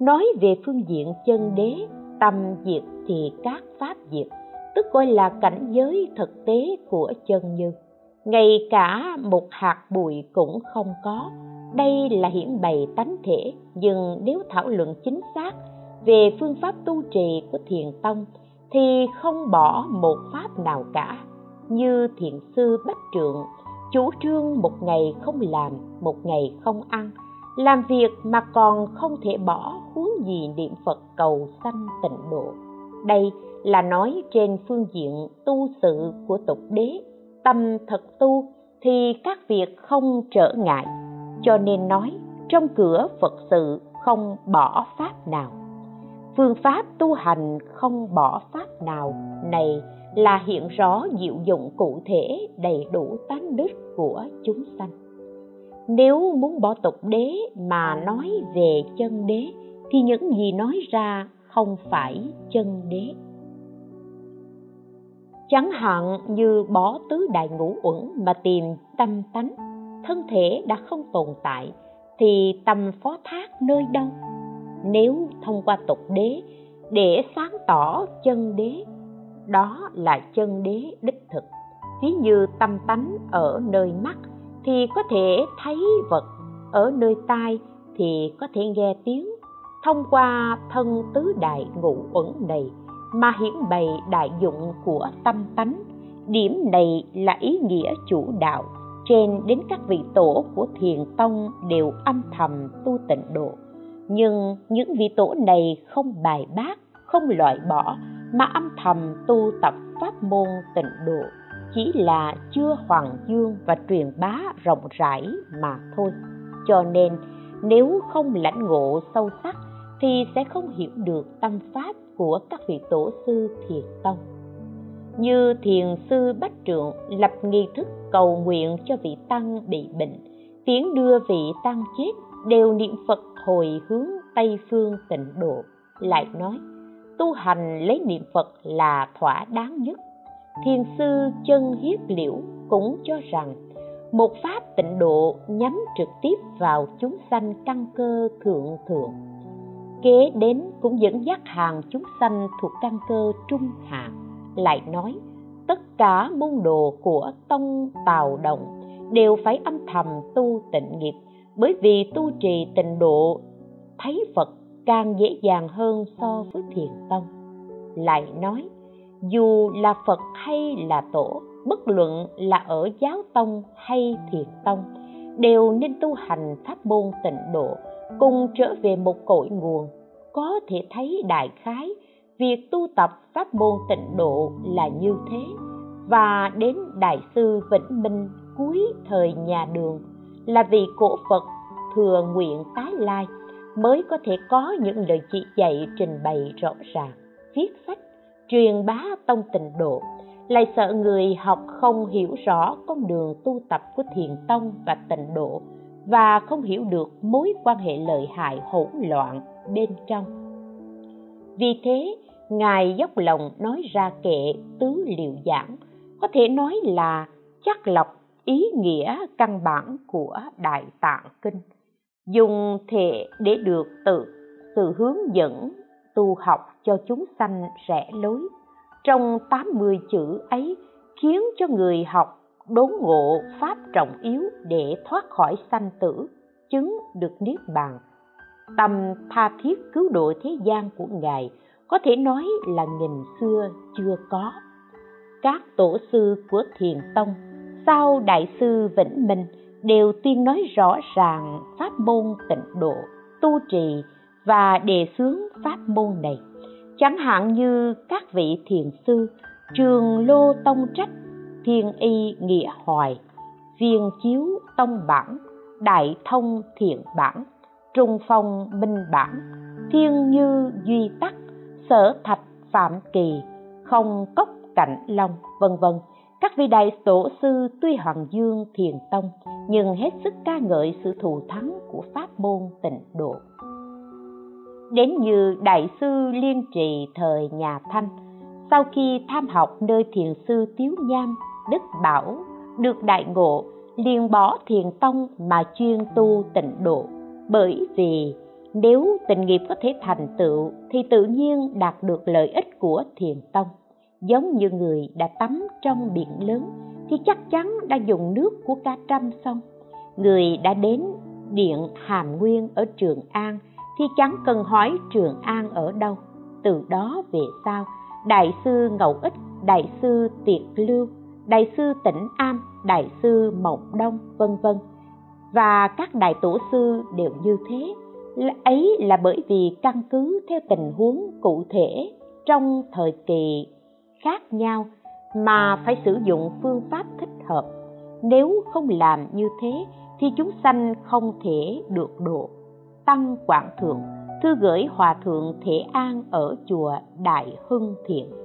Nói về phương diện chân đế, tâm diệt thì các pháp diệt, tức gọi là cảnh giới thực tế của chân như. Ngay cả một hạt bụi cũng không có. Đây là hiển bày tánh thể, nhưng nếu thảo luận chính xác về phương pháp tu trì của thiền tông thì không bỏ một pháp nào cả như thiền sư bách trượng chủ trương một ngày không làm, một ngày không ăn, làm việc mà còn không thể bỏ huống gì niệm phật cầu sanh tịnh độ. Đây là nói trên phương diện tu sự của tục đế, tâm thật tu thì các việc không trở ngại, cho nên nói trong cửa phật sự không bỏ pháp nào. Phương pháp tu hành không bỏ pháp nào, này là hiện rõ diệu dụng cụ thể đầy đủ tánh đức của chúng sanh. Nếu muốn bỏ tục đế mà nói về chân đế, thì những gì nói ra không phải chân đế. Chẳng hạn như bỏ tứ đại ngũ uẩn mà tìm tâm tánh, thân thể đã không tồn tại, thì tâm phó thác nơi đâu? Nếu thông qua tục đế để sáng tỏ chân đế đó là chân đế đích thực. Ví như tâm tánh ở nơi mắt thì có thể thấy vật, ở nơi tai thì có thể nghe tiếng. Thông qua thân tứ đại ngũ uẩn này mà hiển bày đại dụng của tâm tánh, điểm này là ý nghĩa chủ đạo. Trên đến các vị tổ của thiền tông đều âm thầm tu tịnh độ. Nhưng những vị tổ này không bài bác, không loại bỏ mà âm thầm tu tập pháp môn tịnh độ, chỉ là chưa hoàng dương và truyền bá rộng rãi mà thôi. Cho nên, nếu không lãnh ngộ sâu sắc, thì sẽ không hiểu được tâm pháp của các vị tổ sư thiền tông. Như thiền sư bách trượng lập nghi thức cầu nguyện cho vị tăng bị bệnh tiến đưa vị tăng chết, đều niệm phật hồi hướng tây phương tịnh độ, lại nói tu hành lấy niệm phật là thỏa đáng nhất. Thiền sư chân hiết liễu cũng cho rằng, một pháp tịnh độ nhắm trực tiếp vào chúng sanh căn cơ thượng thượng, kế đến cũng dẫn dắt hàng chúng sanh thuộc căn cơ trung hạ, lại nói, tất cả môn đồ của tông tào động đều phải âm thầm tu tịnh nghiệp, bởi vì tu trì tịnh độ, thấy phật càng dễ dàng hơn so với thiền tông. Lại nói, dù là phật hay là tổ, bất luận là ở giáo tông hay thiền tông, đều nên tu hành pháp môn tịnh độ, cùng trở về một cội nguồn. Có thể thấy đại khái, việc tu tập pháp môn tịnh độ là như thế. Và đến đại sư vĩnh minh cuối thời nhà đường, là vì cổ phật thừa nguyện tái lai mới có thể có những lời chỉ dạy trình bày rõ ràng, viết sách, truyền bá tông tịnh độ. Lại sợ người học không hiểu rõ con đường tu tập của thiền tông và tịnh độ và không hiểu được mối quan hệ lợi hại hỗn loạn bên trong. Vì thế, ngài dốc lòng nói ra kệ tứ liệu giảng, có thể nói là chắc lọc ý nghĩa căn bản của đại tạng kinh dùng thể để được tự, sự hướng dẫn, tu học cho chúng sanh rẽ lối. Trong 80 chữ ấy khiến cho người học đốn ngộ pháp trọng yếu để thoát khỏi sanh tử, chứng được niết bàn. Tâm tha thiết cứu độ thế gian của ngài có thể nói là nghìn xưa chưa có. Các tổ sư của thiền tông sau đại sư vĩnh minh đều tuyên nói rõ ràng pháp môn tịnh độ, tu trì và đề xướng pháp môn này. Chẳng hạn như các vị thiền sư, trường lô tông trách, thiên y nghĩa hoài, viên chiếu tông bản, đại thông thiện bản, trung phong minh bản, thiên như duy tắc, sở thạch phạm kỳ, không cốc cạnh long, vân vân các vị đại tổ sư tuy hoàng dương thiền tông, nhưng hết sức ca ngợi sự thù thắng của pháp môn tịnh độ. Đến như đại sư liên trì thời nhà thanh, sau khi tham học nơi thiền sư tiếu nham, đức bảo, được đại ngộ, liền bỏ thiền tông mà chuyên tu tịnh độ. Bởi vì nếu tình nghiệp có thể thành tựu, thì tự nhiên đạt được lợi ích của thiền tông giống như người đã tắm trong biển lớn thì chắc chắn đã dùng nước của cả trăm sông người đã đến điện hàm nguyên ở trường an thì chẳng cần hỏi trường an ở đâu. Từ đó về sau đại sư ngẫu ích đại sư tiệt lưu đại sư tĩnh an, đại sư mộng đông vân vân. Và các đại tổ sư đều như thế. Ấy là bởi vì căn cứ theo tình huống cụ thể trong thời kỳ khác nhau mà phải sử dụng phương pháp thích hợp. Nếu không làm như thế thì chúng sanh không thể được độ. Tăng quảng thượng, thư gửi hòa thượng thể an ở chùa đại hưng thiện.